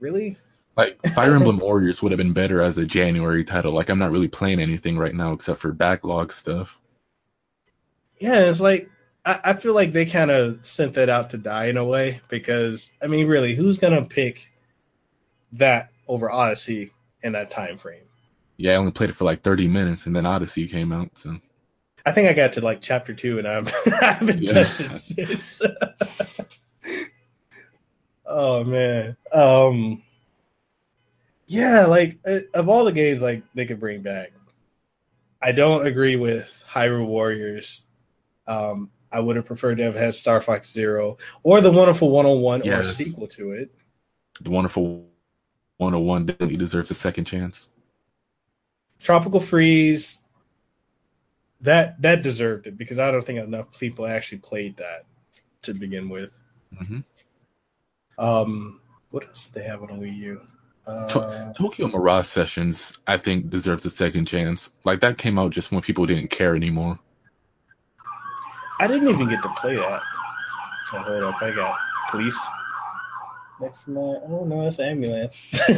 Really? Like Fire Emblem Warriors would have been better as a January title. Like I'm not really playing anything right now except for backlog stuff. Yeah, it's like I, I feel like they kind of sent that out to die in a way because I mean, really, who's gonna pick that over Odyssey in that time frame. Yeah, I only played it for like 30 minutes and then Odyssey came out. So I think I got to like chapter two and I'm, [laughs] I haven't yeah. touched it since. [laughs] oh man. Um yeah, like uh, of all the games like they could bring back, I don't agree with Hyrule Warriors. Um, I would have preferred to have had Star Fox Zero or the Wonderful 101 yes. or a sequel to it. The Wonderful 101 definitely deserves a second chance. Tropical Freeze, that that deserved it because I don't think enough people actually played that to begin with. Mm-hmm. Um, what else did they have on Wii U? Tokyo Mirage Sessions, I think, deserves a second chance. Like that came out just when people didn't care anymore. I didn't even get to play that. Oh, hold up, I got police next my. Oh no, that's ambulance. [laughs]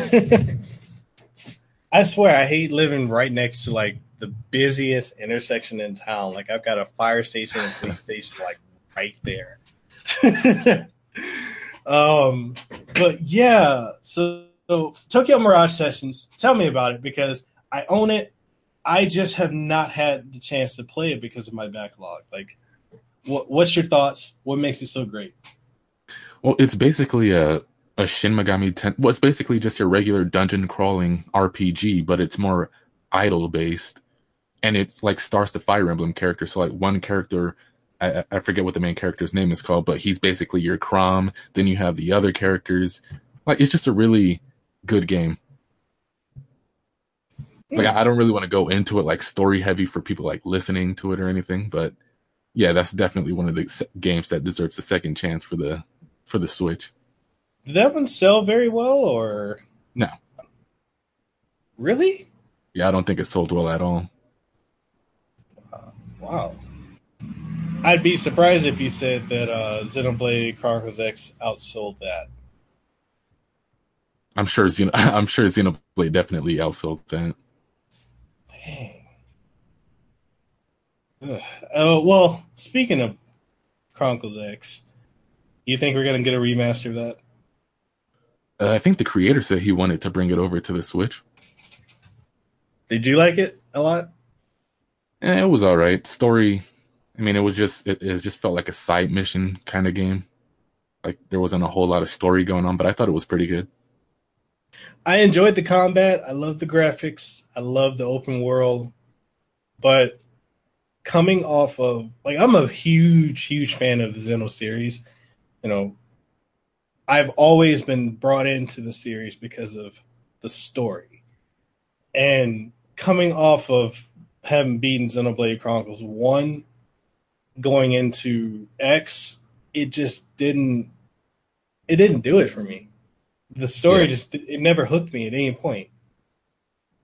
I swear, I hate living right next to like the busiest intersection in town. Like I've got a fire station and police station like right there. [laughs] um, but yeah, so so Tokyo Mirage Sessions, tell me about it because I own it. I just have not had the chance to play it because of my backlog. Like, what, what's your thoughts? What makes it so great? Well, it's basically a a Shin Megami Ten. Well, it's basically just your regular dungeon crawling RPG, but it's more idol based, and it's like stars the Fire Emblem character. So like one character, I, I forget what the main character's name is called, but he's basically your Chrom. Then you have the other characters. Like it's just a really good game. Like I don't really want to go into it like story heavy for people like listening to it or anything, but yeah, that's definitely one of the games that deserves a second chance for the for the Switch. Did that one sell very well or no? Really? Yeah, I don't think it sold well at all. Uh, wow. I'd be surprised if you said that uh, Xenoblade Chronicles X outsold that. I'm sure Xeno, [laughs] I'm sure Xenoblade definitely outsold that. Dang. Oh well, speaking of Chronicles X, you think we're gonna get a remaster of that? Uh, I think the creator said he wanted to bring it over to the Switch. Did you like it a lot? Eh, it was all right. Story, I mean, it was just it, it just felt like a side mission kind of game. Like there wasn't a whole lot of story going on, but I thought it was pretty good. I enjoyed the combat. I love the graphics. I love the open world. But coming off of like I'm a huge, huge fan of the Xeno series. You know, I've always been brought into the series because of the story. And coming off of having beaten Xenoblade Chronicles 1, going into X, it just didn't it didn't do it for me the story yeah. just it never hooked me at any point.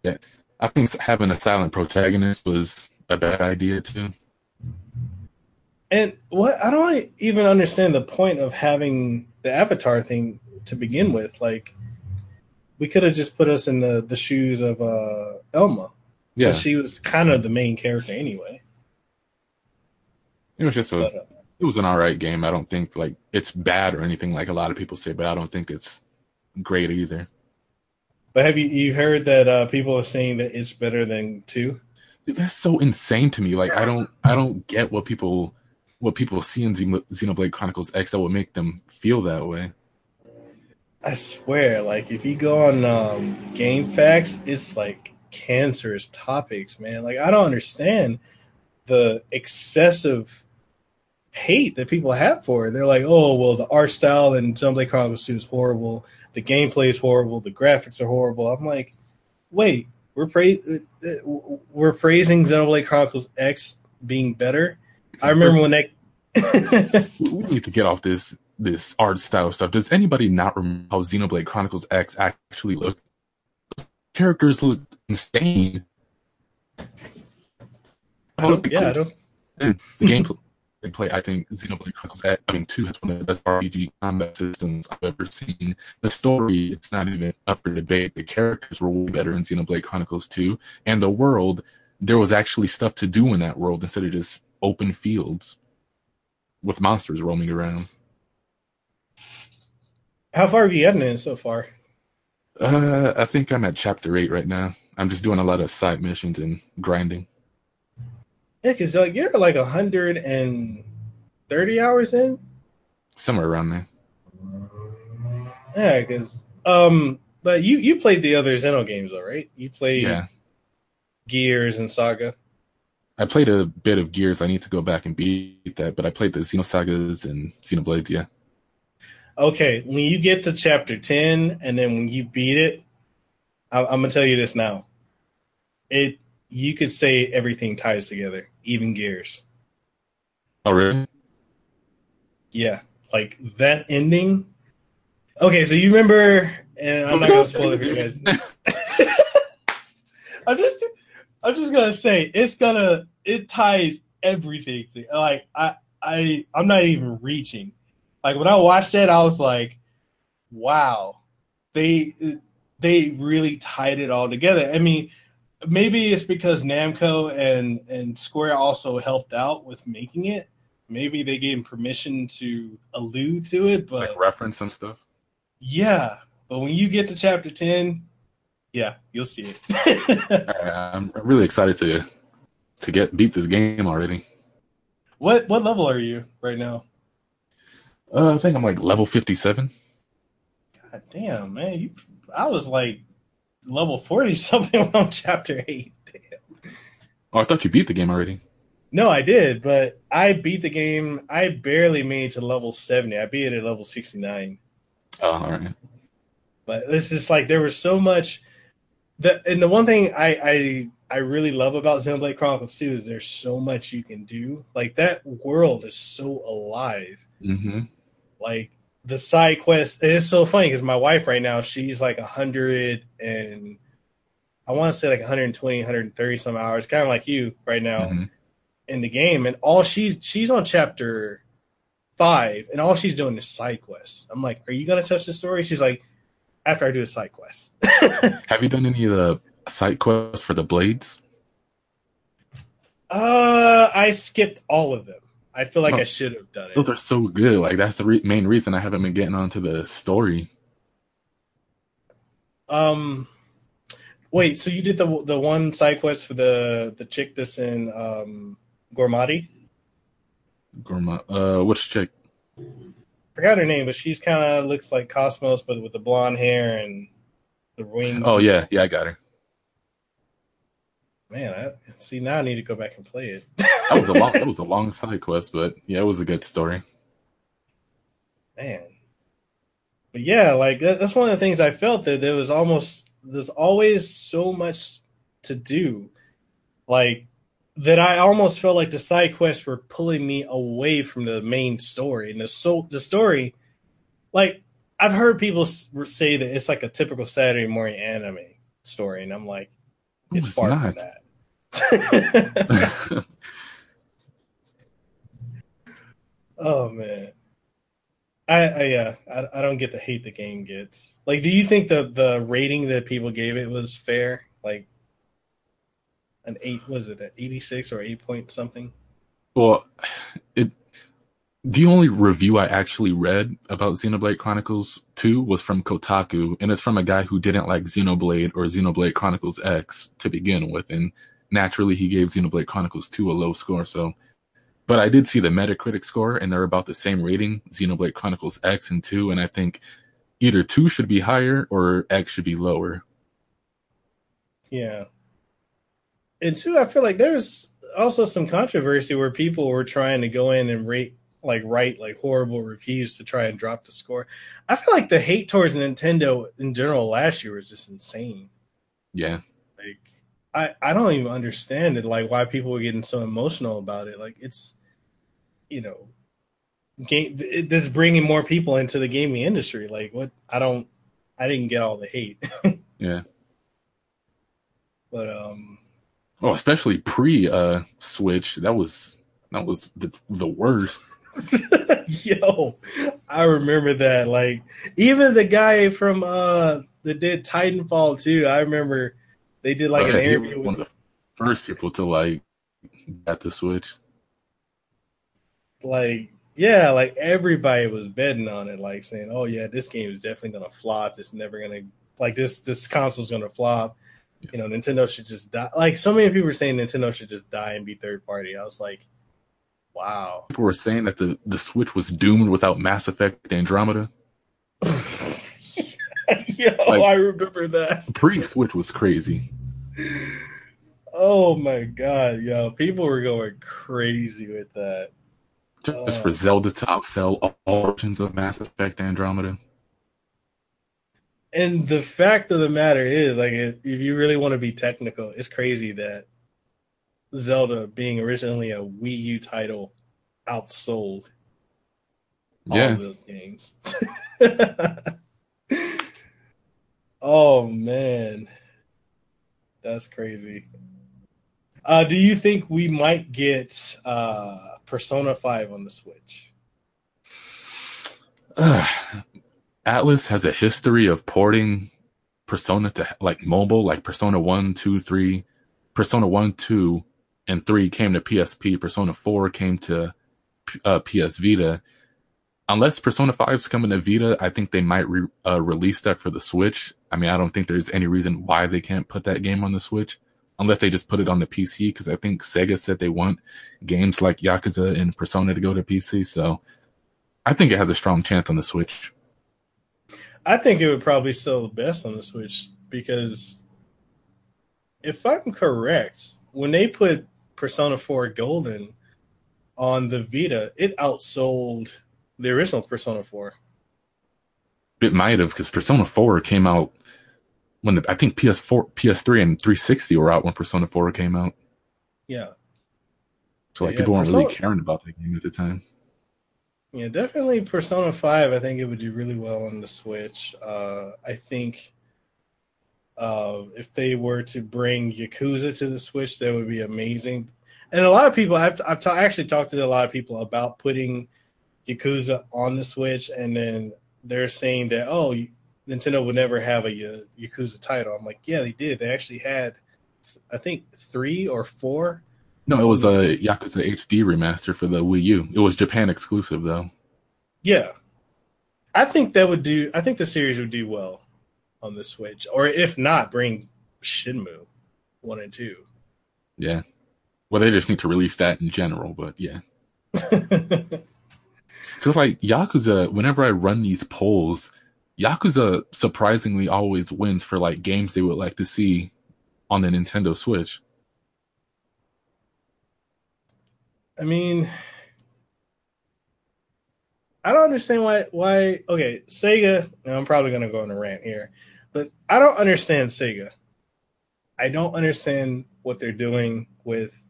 Yeah, I think having a silent protagonist was a bad idea too. And what I don't even understand the point of having the avatar thing to begin with. Like, we could have just put us in the the shoes of uh Elma. Yeah, so she was kind of the main character anyway. It was just a. But, uh, it was an alright game. I don't think like it's bad or anything like a lot of people say, but I don't think it's great either. But have you you heard that uh, people are saying that it's better than two? That's so insane to me. Like I don't I don't get what people what people see in Xenoblade Chronicles X that would make them feel that way. I swear, like if you go on um, GameFAQs, it's like cancerous topics, man. Like I don't understand the excessive hate that people have for it. They're like, oh well, the art style in Xenoblade Chronicles 2 is horrible the gameplay is horrible, the graphics are horrible. I'm like, wait, we're pra- we're praising Xenoblade Chronicles X being better. I remember when that. [laughs] we need to get off this this art style stuff. Does anybody not remember how Xenoblade Chronicles X actually looked? Characters look insane. I oh, yeah, I don't. Hmm, the gameplay play. I think Xenoblade Chronicles X, I mean, 2 has one of the best RPG combat systems I've ever seen. The story, it's not even up for debate. The characters were way better in Xenoblade Chronicles 2. And the world, there was actually stuff to do in that world instead of just open fields with monsters roaming around. How far have you gotten in so far? Uh, I think I'm at chapter 8 right now. I'm just doing a lot of side missions and grinding. Yeah, because like you're like hundred and thirty hours in, somewhere around there. Yeah, because um, but you you played the other Xeno games, though, right? You played Yeah. Gears and Saga. I played a bit of Gears. I need to go back and beat that, but I played the Xenosagas and Xenoblades. Yeah. Okay, when you get to chapter ten, and then when you beat it, I, I'm gonna tell you this now. It you could say everything ties together, even Gears. Oh, really? Yeah, like that ending. Okay, so you remember, and I'm not gonna [laughs] spoil it for you guys. [laughs] I'm just, I'm just gonna say it's gonna, it ties everything. To, like I, I, I'm not even reaching. Like when I watched that, I was like, wow, they, they really tied it all together. I mean, maybe it's because Namco and and Square also helped out with making it. Maybe they gave him permission to allude to it, but Like reference some stuff. yeah. But when you get to chapter ten, yeah, you'll see it. [laughs] I'm really excited to to get beat this game already. what what level are you right now? Uh, I think I'm like level 57. God damn, man, you I was like level forty [laughs] something on chapter eight. Damn. Oh, I thought you beat the game already. No, I did, but I beat the game. I barely made it to level seventy. I beat it at level sixty nine. Oh, all right. But it's just like there was so much. The and the one thing I I I really love about Xenoblade Chronicles 2 is there's so much you can do. Like that world is so alive. Mm-hmm. Like the side quest. It's so funny because my wife right now she's like a hundred and I want to say like 120, 130 some hours, kind of like you right now Mhm. in the game, and all she's she's on chapter five, and all she's doing is side quests. I'm like, are you gonna touch the story? She's like, after I do a side quest. [laughs] Have you done any of the side quests for the blades? uh, I skipped all of them. I feel like Oh. I should have done it. Those are so good. Like that's the re- main reason I haven't been getting onto the story. Um, wait, so you did the the one side quest for the the chick that's in um Gormotti? Gourmet. Uh, which chick? Forgot her name, but she's kind of looks like KOS-MOS, but with the blonde hair and the wings. Oh yeah, yeah, I got her. man. I, see, now I need to go back and play it. [laughs] That was a long. that was a long side quest, but yeah, it was a good story. man but yeah like that, that's one of the things i felt that there was almost there's always so much to do like that i almost felt like the side quests were pulling me away from the main story and the so the story like i've heard people say that it's like a typical saturday morning anime story and i'm like it's it's far not. from that [laughs] [laughs] Oh man, I, I yeah, I, I don't get the hate the game gets. Like, do you think the the rating that people gave it was fair? Like, an eight was it an eighty six or eight point something? well, it. The only review I actually read about Xenoblade Chronicles 2 was from Kotaku, and it's from a guy who didn't like Xenoblade or Xenoblade Chronicles X to begin with, and naturally he gave Xenoblade Chronicles 2 a low score. So, but I did see the Metacritic score, and they're about the same rating, Xenoblade Chronicles X and 2, and I think either 2 should be higher or X should be lower. Yeah. And two, I feel like there's also some controversy where people were trying to go in and rate like write like horrible reviews to try and drop the score. I feel like the hate towards Nintendo in general last year was just insane. Yeah. Like I I don't even understand it like why people were getting so emotional about it. Like it's you know game it, this is bringing more people into the gaming industry. Like what I don't I didn't get all the hate. [laughs] Yeah. but um Oh, especially pre uh Switch. That was that was the the worst. [laughs] [laughs] Yo, I remember that. Like, even the guy from uh that did Titanfall too. I remember they did like an interview one of the first people to like get the Switch. like yeah, like everybody was betting on it, like saying, "Oh yeah, this game is definitely gonna flop. It's never gonna like this. This console's gonna flop." Yeah. You know, Nintendo should just die. Like so many people were saying, Nintendo should just die and be third party. I was like, wow. People were saying that the the Switch was doomed without Mass Effect Andromeda. [laughs] Yo, like, I remember that. Pre Switch was crazy. Oh my god, yo, people were going crazy with that. Just uh, for Zelda to outsell all versions of Mass Effect Andromeda. And the fact of the matter is, like, if, if you really want to be technical, it's crazy that Zelda, being originally a Wii U title, outsold yeah. all those games. [laughs] oh man, that's crazy. Uh, do you think we might get uh, Persona Five on the Switch? [sighs] Uh, Atlus has a history of porting Persona to like mobile, like Persona 1, 2, 3. Persona 1, 2, and 3 came to PSP. Persona 4 came to uh, PS Vita unless Persona 5 is coming to Vita, I think they might re- uh, release that for the Switch. I mean, I don't think there's any reason why they can't put that game on the Switch, unless they just put it on the PC. Because I think Sega said they want games like Yakuza and Persona to go to PC. So I think it has a strong chance on the Switch. I think it would probably sell the best on the Switch because if I'm correct, when they put Persona 4 Golden on the Vita, it outsold the original Persona 4. It might have because Persona 4 came out when the, I think PS4, PS3, and 360 were out when Persona 4 came out. Yeah. So like yeah, people weren't really caring about the game at the time. Yeah, definitely Persona 5. I think it would do really well on the Switch. Uh, I think uh, if they were to bring Yakuza to the Switch, that would be amazing. And a lot of people, I've, I've t- actually talked to a lot of people about putting Yakuza on the Switch, and then they're saying that oh, Nintendo would never have a Yakuza title. I'm like, yeah, they did. They actually had, I think, three or four. No, it was a Yakuza HD remaster for the Wii U. It was Japan exclusive though. Yeah, I think that would do. I think the series would do well on the Switch, or if not, bring Shenmue one and two. Yeah, well, they just need to release that in general, but yeah. [laughs] Because like Yakuza, whenever I run these polls, Yakuza surprisingly always wins for like games they would like to see on the Nintendo Switch. I mean, I don't understand why why okay, Sega, I'm probably gonna go on a rant here, but I don't understand Sega. I don't understand what they're doing with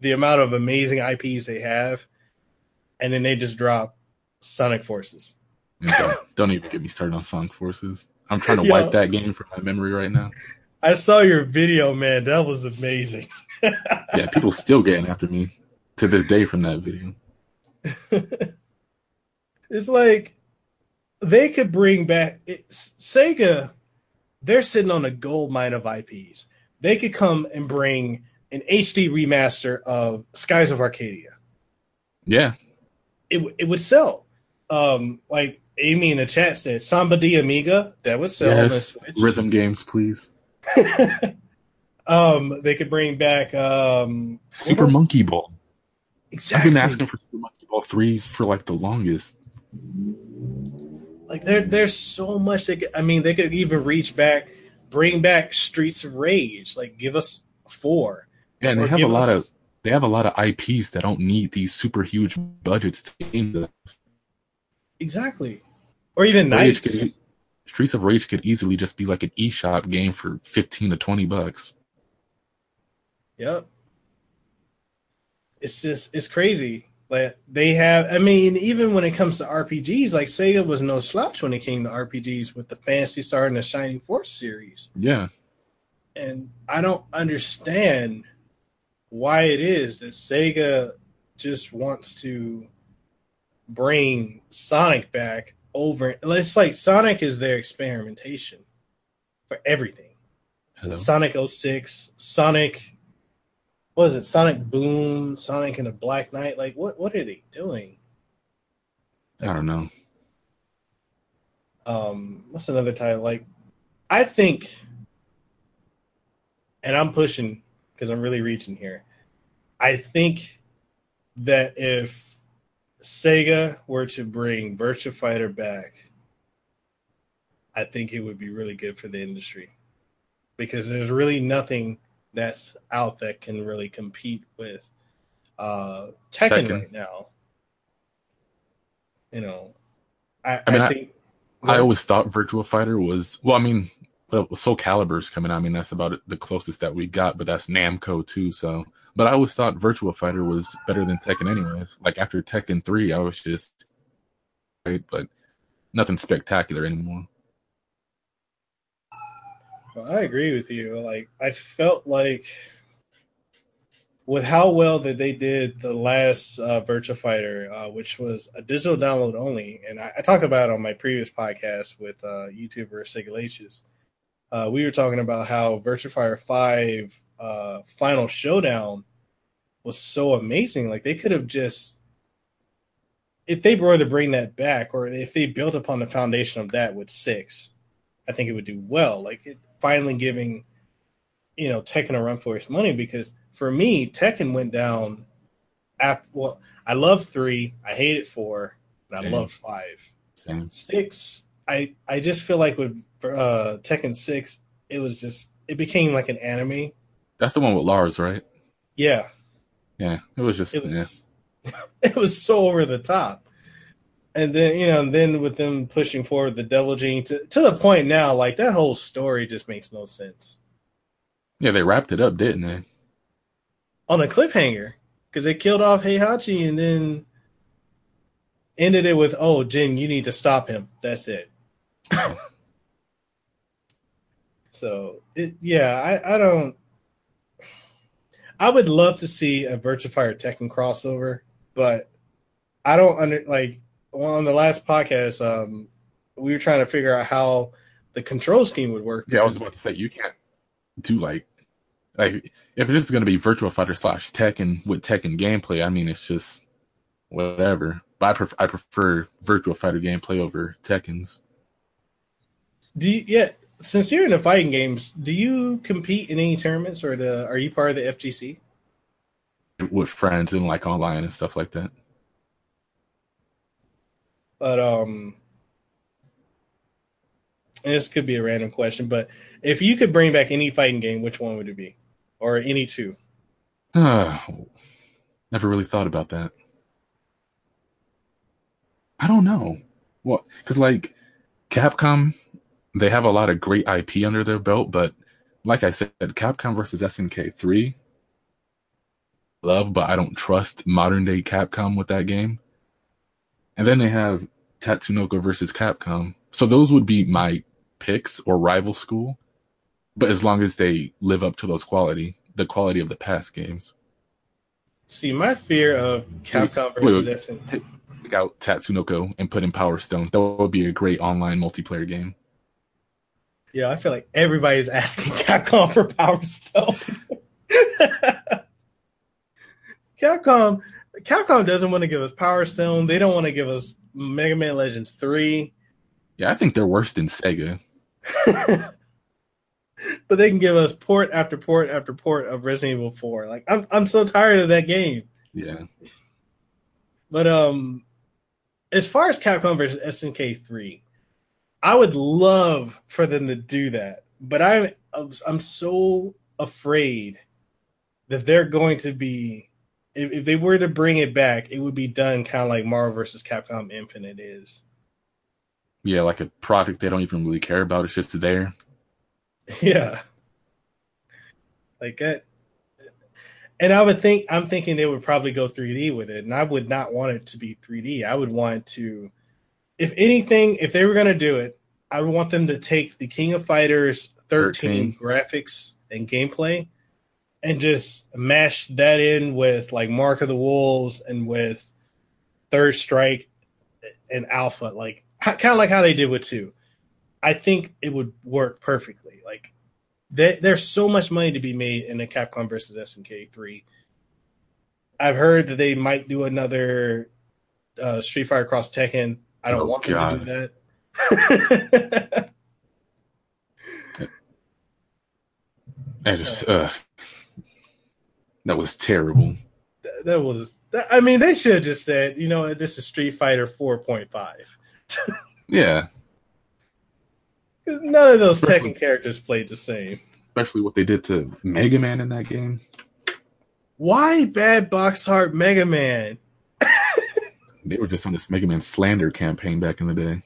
the amount of amazing IPs they have and then they just drop Sonic Forces. Don't, [laughs] don't, even get me started on Sonic Forces. I'm trying to Yo, wipe that game from my memory right now. I saw your video, man. That was amazing. [laughs] yeah, people still getting after me to this day from that video. [laughs] it's like they could bring back it, Sega. They're sitting on a gold mine of IPs. They could come and bring an HD remaster of Skies of Arcadia. Yeah, it it would sell. Um, like Amy in the chat said, Samba de Amigo that would sell yes, Rhythm games, please. [laughs] um, they could bring back um, Super Monkey Ball. Exactly. I've been asking for Super Monkey Ball threes for like the longest. Like there, there's so much. They could, I mean, they could even reach back, bring back Streets of Rage. Like give us four. Yeah, and they have a lot us, of they have a lot of IPs that don't need these super huge budgets to game them. Exactly. Or even Rage could, Streets of Rage could easily just be like an eShop game for fifteen to twenty bucks. Yep. It's just it's crazy. Like they have I mean, even when it comes to RPGs, like Sega was no slouch when it came to RPGs with the Phantasy Star and the Shining Force series. Yeah. And I don't understand why it is that Sega just wants to bring Sonic back over. It's like Sonic is their experimentation for everything. Hello? Sonic 06, Sonic, what is it? Sonic Boom, Sonic and the Black Knight. Like, what, what are they doing? I don't know. Um, what's another title? Like, I think, and I'm pushing because I'm really reaching here. I think that if Sega were to bring Virtua Fighter back, I think it would be really good for the industry because there's really nothing that's out that can really compete with uh, Tekken, Tekken. right now. You know, I, I mean, I think I, I always thought Virtua Fighter was well. I mean, well, Soul Calibur's coming. I mean, that's about the closest that we got, but that's Namco too. So, but I always thought Virtua Fighter was better than Tekken, anyways. Like after Tekken three, I was just right, but nothing spectacular anymore. Well, I agree with you. Like I felt like with how well that they did the last uh, Fighter, uh, which was a digital download only, and I, I talked about on my previous podcast with uh, YouTuber Sigalacious. Uh, we were talking about how Virtua Fighter Five uh, Final Showdown was so amazing. Like they could have just, if they were to bring that back, or if they built upon the foundation of that with six, I think it would do well. Like it, finally giving, you know, Tekken a run for its money because for me, Tekken went down. After, well, I love three. I hated four, and I love five. Same. Six, I I just feel like with uh, Tekken six, it was just it became like an anime. That's the one with Lars, right? Yeah. Yeah, it was just it was, yeah. [laughs] it was so over the top. And then you know, and then with them pushing forward the Devil Gene to to the point now, like that whole story just makes no sense. Yeah, they wrapped it up, didn't they? on a cliffhanger because they killed off Heihachi and then ended it with, "Oh, Jin, you need to stop him." That's it. So, it, yeah, I, I don't. I would love to see a Virtua Fighter Tekken crossover, but I don't under like on the last podcast. Um, we were trying to figure out how the control scheme would work. Yeah, I was about to say you can't do like like if it's just going to be Virtua Fighter slash Tekken with Tekken gameplay, I mean it's just whatever. But I prefer I prefer Virtua Fighter gameplay over Tekken's. Do you, yeah? Since you're in the fighting games, do you compete in any tournaments, or the, are you part of the FGC? With friends and like online and stuff like that. But um, and this could be a random question, but if you could bring back any fighting game, which one would it be? or any two? Uh, [sighs] never really thought about that. I don't know. What? because like Capcom, they have a lot of great IP under their belt, but like I said, Capcom versus SNK three, love, but I don't trust modern day Capcom with that game. And then they have Tatsunoko versus Capcom. So those would be my picks or rival school but as long as they live up to those quality, the quality of the past games. See, my fear of Capcom versus wait, wait. Take, take out Tatsunoko and put in Power Stone. That would be a great online multiplayer game. Yeah, I feel like everybody's asking [laughs] Capcom for Power Stone. [laughs] Capcom, Capcom doesn't want to give us Power Stone. They don't want to give us Mega Man Legends three. Yeah, I think they're worse than Sega. [laughs] but they can give us port after port after port of Resident Evil 4. Like I'm I'm so tired of that game. Yeah. But um as far as Capcom versus SNK 3, I would love for them to do that. But I'm I'm so afraid that they're going to be if, if they were to bring it back, it would be done kind of like Marvel versus Capcom Infinite is. Yeah, like a project they don't even really care about. It's just there. [laughs] Yeah. Like that. And I would think I'm thinking they would probably go 3D with it, and I would not want it to be 3D. I would want to, if anything, if they were going to do it, I would want them to take the King of Fighters 13, 13. graphics and gameplay, and just mash that in with like Mark of the Wolves and with Third Strike and Alpha, like kind of like how they did with two. I think it would work perfectly. Like they, there's so much money to be made in the Capcom versus SNK three. I've heard that they might do another uh, Street Fighter Cross Tekken. I don't oh, want God. them to do that. [laughs] I just uh, that was terrible. That, that was. That, I mean, they should have just said, you know, this is Street Fighter four point five. [laughs] yeah, None of those Tekken characters played the same. Especially what they did to Mega Man in that game. Why Bad Box Art Mega Man? They were just on this Mega Man slander campaign back in the day.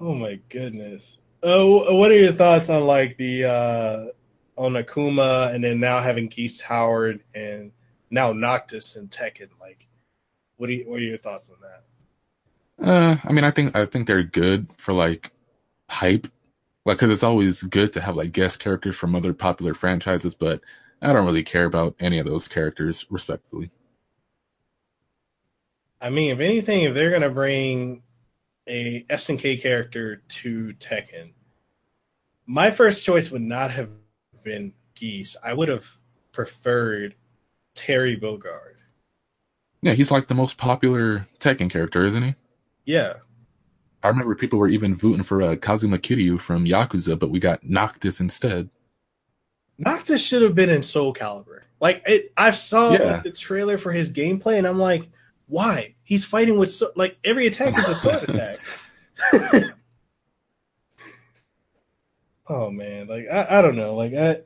Oh my goodness. Oh, what are your thoughts on like the uh on Akuma and then now having Geese Howard and now Noctis and Tekken? Like, what you, what are your thoughts on that? Uh, I mean, I think I think they're good for like hype, like because it's always good to have like guest characters from other popular franchises. But I don't really care about any of those characters, respectfully. I mean, if anything, if they're gonna bring a SNK character to Tekken, my first choice would not have been Geese. I would have preferred Terry Bogard. Yeah, he's like the most popular Tekken character, isn't he? Yeah. I remember people were even voting for uh, Kazuma Kiryu from Yakuza, but we got Noctis instead. Noctis should have been in Soul Calibur. Like it, I saw yeah. like, the trailer for his gameplay, and I'm like, why? He's fighting with so, like every attack is a sword [laughs] attack. oh man, like I, I don't know, like I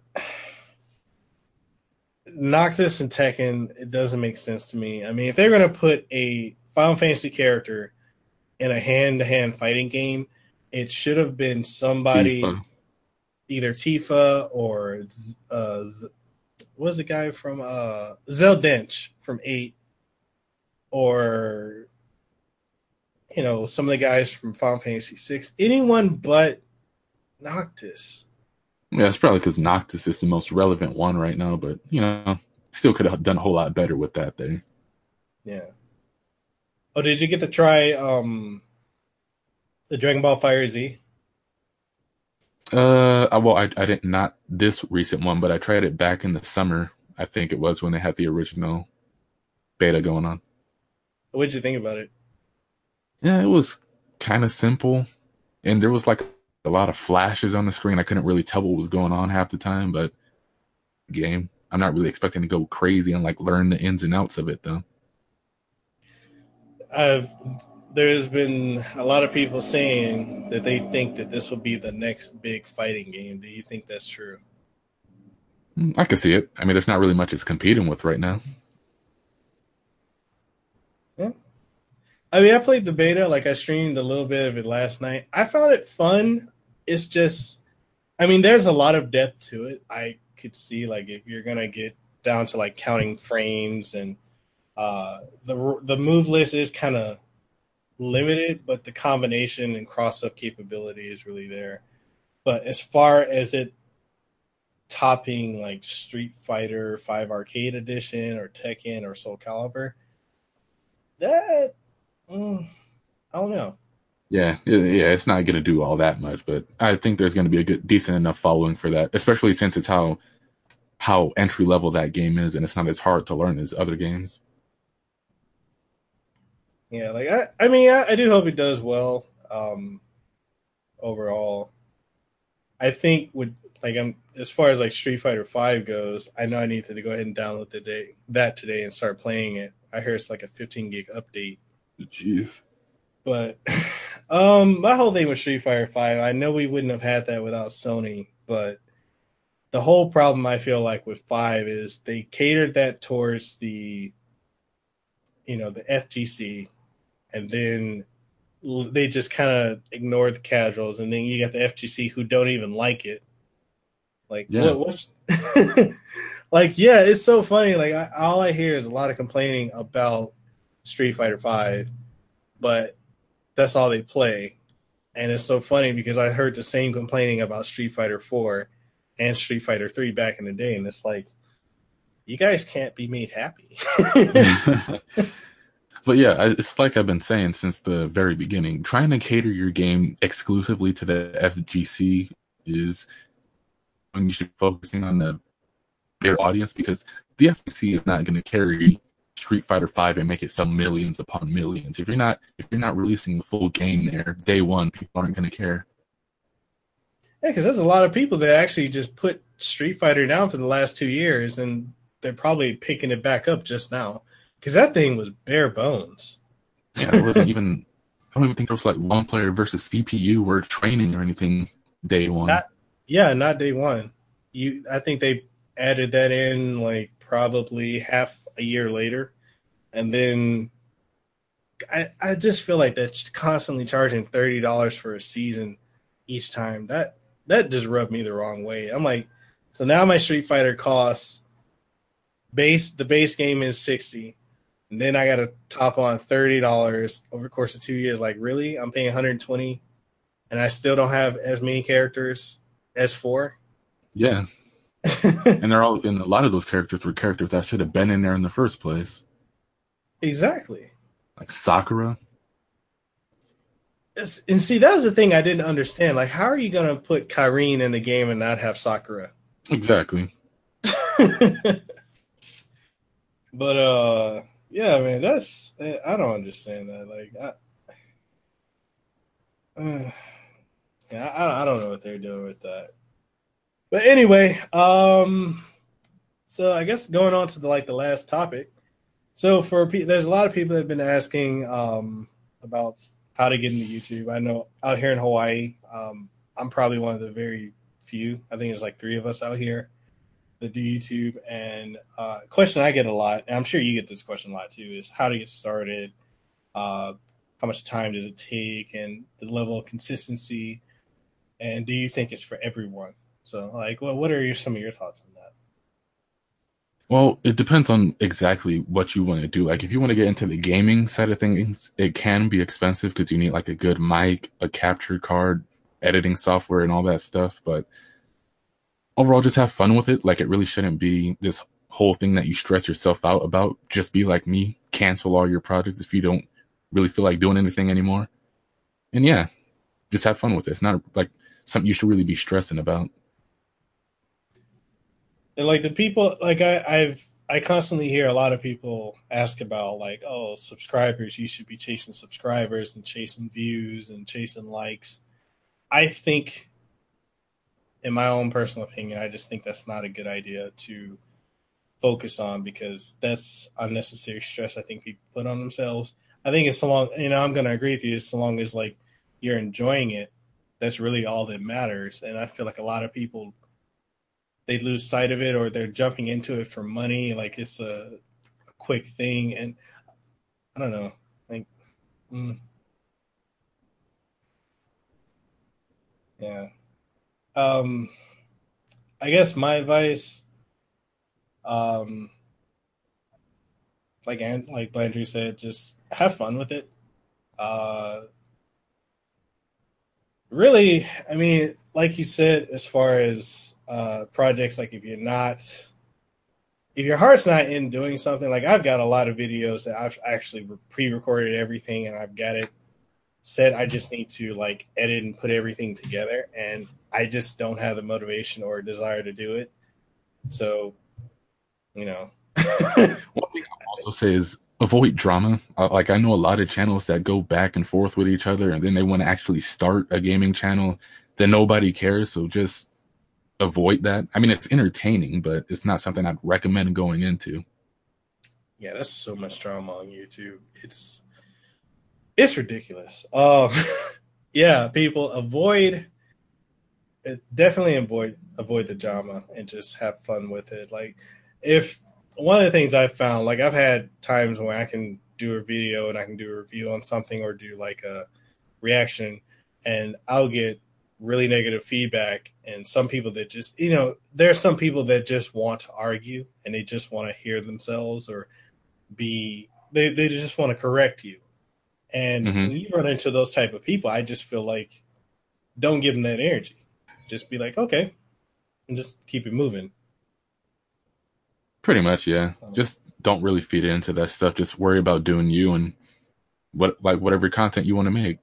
Noctis and Tekken, it doesn't make sense to me. I mean, if they're gonna put a Final Fantasy character in a hand-to-hand fighting game, it should have been somebody, Tifa. either Tifa or uh, what was the guy from uh, Zell Dincht from Eight, or you know some of the guys from Final Fantasy Six. Anyone but Noctis. Yeah, it's probably because Noctis is the most relevant one right now, but you know, still could have done a whole lot better with that there. Yeah. Oh, did you get to try um the Dragon Ball FighterZ? Uh, well, I I didn't not this recent one, but I tried it back in the summer. I think it was when they had the original beta going on. What did you think about it? Yeah, it was kind of simple, and there was like a lot of flashes on the screen. I couldn't really tell what was going on half the time, but game. I'm not really expecting to go crazy and like learn the ins and outs of it though. I've there's been a lot of people saying that they think that this will be the next big fighting game. Do you think that's true? Mm, I can see it. I mean, there's not really much it's competing with right now. Yeah. I mean, I played the beta. Like, I streamed a little bit of it last night. I found it fun. It's just, I mean, there's a lot of depth to it. I could see, like, if you're gonna get down to like counting frames and uh, the the move list is kind of limited, but the combination and cross up capability is really there. But as far as it topping like Street Fighter Five Arcade Edition or Tekken or Soul Calibur, that mm, I don't know. Yeah, yeah, it's not going to do all that much, but I think there's going to be a good, decent enough following for that, especially since it's how how entry level that game is, and it's not as hard to learn as other games. Yeah, like I, I mean, I, I do hope it does well. Um, overall, I think with like I'm as far as like Street Fighter Five goes, I know I need to go ahead and download the day that today and start playing it. I hear it's like a 15 gig update. Jeez. But [sighs] um, my whole thing with Street Fighter Five, I know we wouldn't have had that without Sony, but the whole problem I feel like with Five is they catered that towards the, you know, the FGC, and then they just kind of ignore the casuals, and then you got the FGC who don't even like it. Like, yeah. what, what's [laughs] like, yeah, it's so funny. Like, I, all I hear is a lot of complaining about Street Fighter Five, but that's all they play. And it's so funny because I heard the same complaining about Street Fighter Four and Street Fighter Three back in the day, and it's like, you guys can't be made happy. [laughs] [laughs] But yeah, it's like I've been saying since the very beginning. Trying to cater your game exclusively to the FGC is when you should be focusing on the bigger audience because the FGC is not going to carry Street Fighter Five and make it sell millions upon millions. If you're not if you're not releasing the full game there day one, people aren't going to care. Yeah, because there's a lot of people that actually just put Street Fighter down for the last two years, and they're probably picking it back up just now because that thing was bare bones. Yeah, it wasn't even. I don't even think there was like one player versus CPU or training or anything day one. Not, yeah, not day one. You, I think they added that in like probably half a year later, and then I, I just feel like that's constantly charging thirty dollars for a season each time. That that just rubbed me the wrong way. I'm like, so now my Street Fighter costs base the base game is sixty, and then I got to top on thirty dollars over the course of two years. Like, really? I'm paying 120, and I still don't have as many characters as four. Yeah, [laughs] and they're all and a lot of those characters were characters that should have been in there in the first place. Exactly. Like Sakura. And see, that was the thing I didn't understand. Like, how are you going to put Karin in the game and not have Sakura? Exactly. [laughs] but uh, yeah, man, that's I don't understand that. Like, I, uh, [sighs] yeah, I, I don't know what they're doing with that. But anyway, um, so I guess going on to the like the last topic. So for there's a lot of people that have been asking um about how to get into YouTube. I know out here in Hawaii, um, I'm probably one of the very few. I think there's like three of us out here that do YouTube. And uh, question I get a lot, and I'm sure you get this question a lot too, is how to get started. Uh, how much time does it take, and the level of consistency, and do you think it's for everyone? So, like, what what are your, some of your thoughts on that? Well, it depends on exactly what you want to do. Like, if you want to get into the gaming side of things, it can be expensive because you need like a good mic, a capture card, editing software, and all that stuff. But overall, just have fun with it. Like, it really shouldn't be this whole thing that you stress yourself out about. Just be like me, cancel all your projects if you don't really feel like doing anything anymore. And yeah, just have fun with it. It's not like something you should really be stressing about and like the people like I, I've I constantly hear a lot of people ask about like, oh, subscribers, you should be chasing subscribers and chasing views and chasing likes. I think in my own personal opinion, I just think that's not a good idea to focus on because that's unnecessary stress I think people put on themselves. I think it's so long you know, I'm gonna agree with you, so long as like you're enjoying it, that's really all that matters. And I feel like a lot of people they lose sight of it or they're jumping into it for money like it's a, a quick thing. And i don't know like mm. yeah. Um i guess my advice um like and like Blandrew said just have fun with it. Uh really i mean like you said as far as uh, projects. Like if you're not, if your heart's not in doing something, like I've got a lot of videos that I've actually pre-recorded everything and I've got it set. I just need to like edit and put everything together, and I just don't have the motivation or desire to do it. So, you know. [laughs] One thing I'll also say is avoid drama. Uh, like I know a lot of channels that go back and forth with each other, and then they want to actually start a gaming channel. Then nobody cares. So just avoid that. I mean, it's entertaining, but it's not something I'd recommend going into. Yeah, that's so much drama on YouTube. It's it's ridiculous. Um, [laughs] yeah, people avoid definitely avoid avoid the drama and just have fun with it. Like if one of the things I've found, like I've had times when I can do a video and I can do a review on something or do like a reaction and I'll get really negative feedback and some people that just you know there are some people that just want to argue and they just want to hear themselves or be they, they just want to correct you. And mm-hmm. when you run into those type of people i just feel like don't give them that energy. Just be like okay and just keep it moving. Pretty much yeah. Um, just don't really feed into that stuff. Just worry about doing you and what like whatever content you want to make.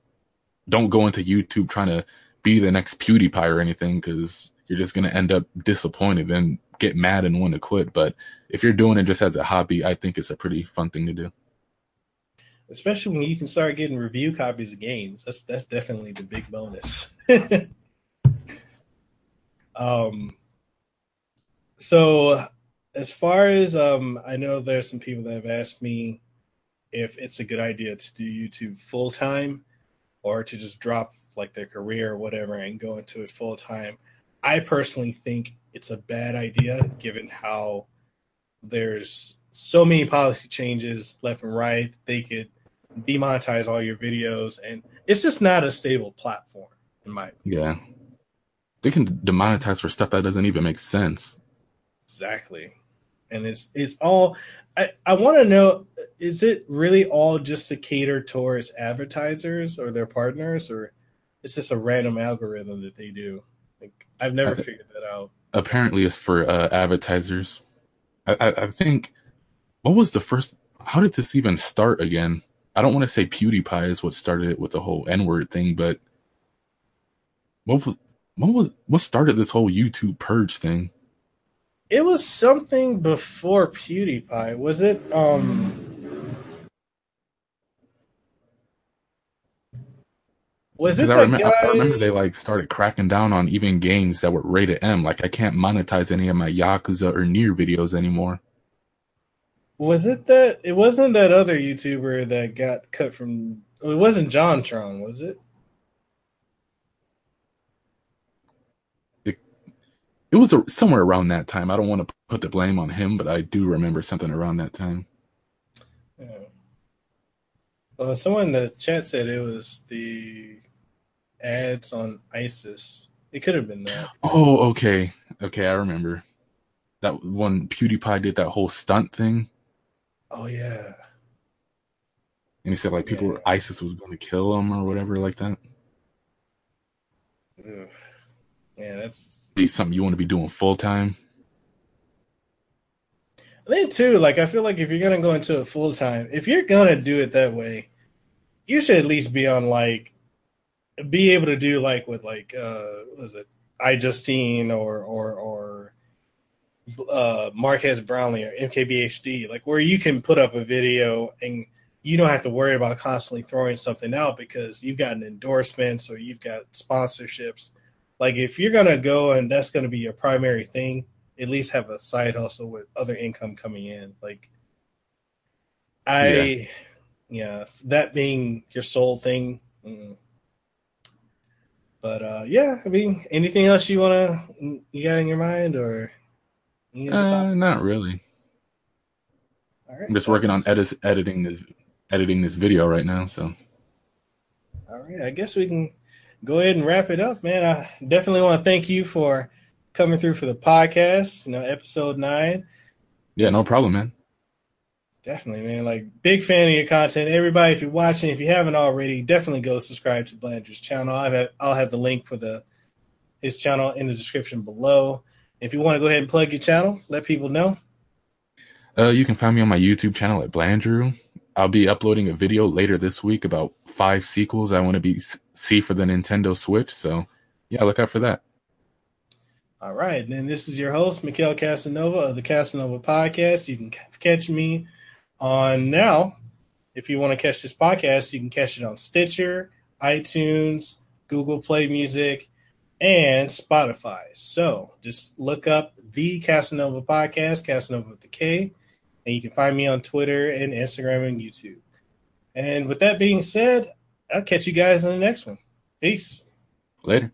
Don't go into youtube trying to be the next PewDiePie or anything because you're just going to end up disappointed and get mad and want to quit. But if you're doing it just as a hobby, I think it's a pretty fun thing to do. Especially when you can start getting review copies of games. That's that's definitely the big bonus. [laughs] um so as far as um I know there's some people that have asked me if it's a good idea to do YouTube full time. or to just drop like their career or whatever and go into it full time. I personally think it's a bad idea given how there's so many policy changes left and right. They could demonetize all your videos, and it's just not a stable platform, in my opinion. Yeah, they can demonetize for stuff that doesn't even make sense. Exactly, and it's it's all. I I want to know: is it really all just to cater towards advertisers or their partners, or it's just a random algorithm that they do? Like, I've never I, figured that out. Apparently, it's for uh, advertisers. I, I, I think what was the first? How did this even start again? I don't want to say PewDiePie is what started it with the whole N word thing, but what was what was what started this whole YouTube purge thing? It was something before PewDiePie. Was it um Was it I, rem- guy... I remember they like started cracking down on even games that were rated M. Like I can't monetize any of my Yakuza or NieR videos anymore. Was it that? It wasn't that other YouTuber that got cut from. Oh, it wasn't JonTron, was it? It, it was a, somewhere around that time. I don't want to put the blame on him, but I do remember something around that time. Yeah. Well, someone in the chat said it was the ads on ISIS. It could have been that. Oh, okay, okay, I remember that one. PewDiePie did that whole stunt thing. Oh yeah. And he said like people yeah. ISIS was going to kill him or whatever like that. Ugh. Yeah, that's be something you want to be doing full time. I think too, like I feel like if you're gonna go into it full time, if you're gonna do it that way, you should at least be on like be able to do like with like uh was it iJustine or or or uh, Marques Brownlee or MKBHD, like where you can put up a video and you don't have to worry about constantly throwing something out because you've got endorsements or you've got sponsorships. Like if you're gonna go and that's gonna be your primary thing, at least have a side hustle with other income coming in. Like I, yeah, yeah that being your sole thing. Mm. But uh, yeah, I mean, anything else you wanna you got in your mind or? Uh, not really. All right, I'm just working on edit- editing this editing this video right now. So. All right, I guess we can go ahead and wrap it up, man. I definitely want to thank you for coming through for the podcast. You know, episode nine. Yeah, no problem, man. Definitely, man. Like, big fan of your content. Everybody, if you're watching, if you haven't already, definitely go subscribe to Blandrew's channel. I'll have, I'll have the link for the his channel in the description below. If you want to go ahead and plug your channel, let people know. Uh, you can find me on my YouTube channel at Blandrew. I'll be uploading a video later this week about five sequels I want to be see for the Nintendo Switch. So, yeah, look out for that. All right, then this is your host, Mikhail Kasanova of the Kasanova Podcast. You can catch me on now. If you want to catch this podcast, you can catch it on Stitcher, iTunes, Google Play Music, and Spotify. So just look up the Kasanova podcast, Kasanova with the K, and you can find me on Twitter and Instagram and YouTube. And with that being said, I'll catch you guys in the next one. Peace. Later.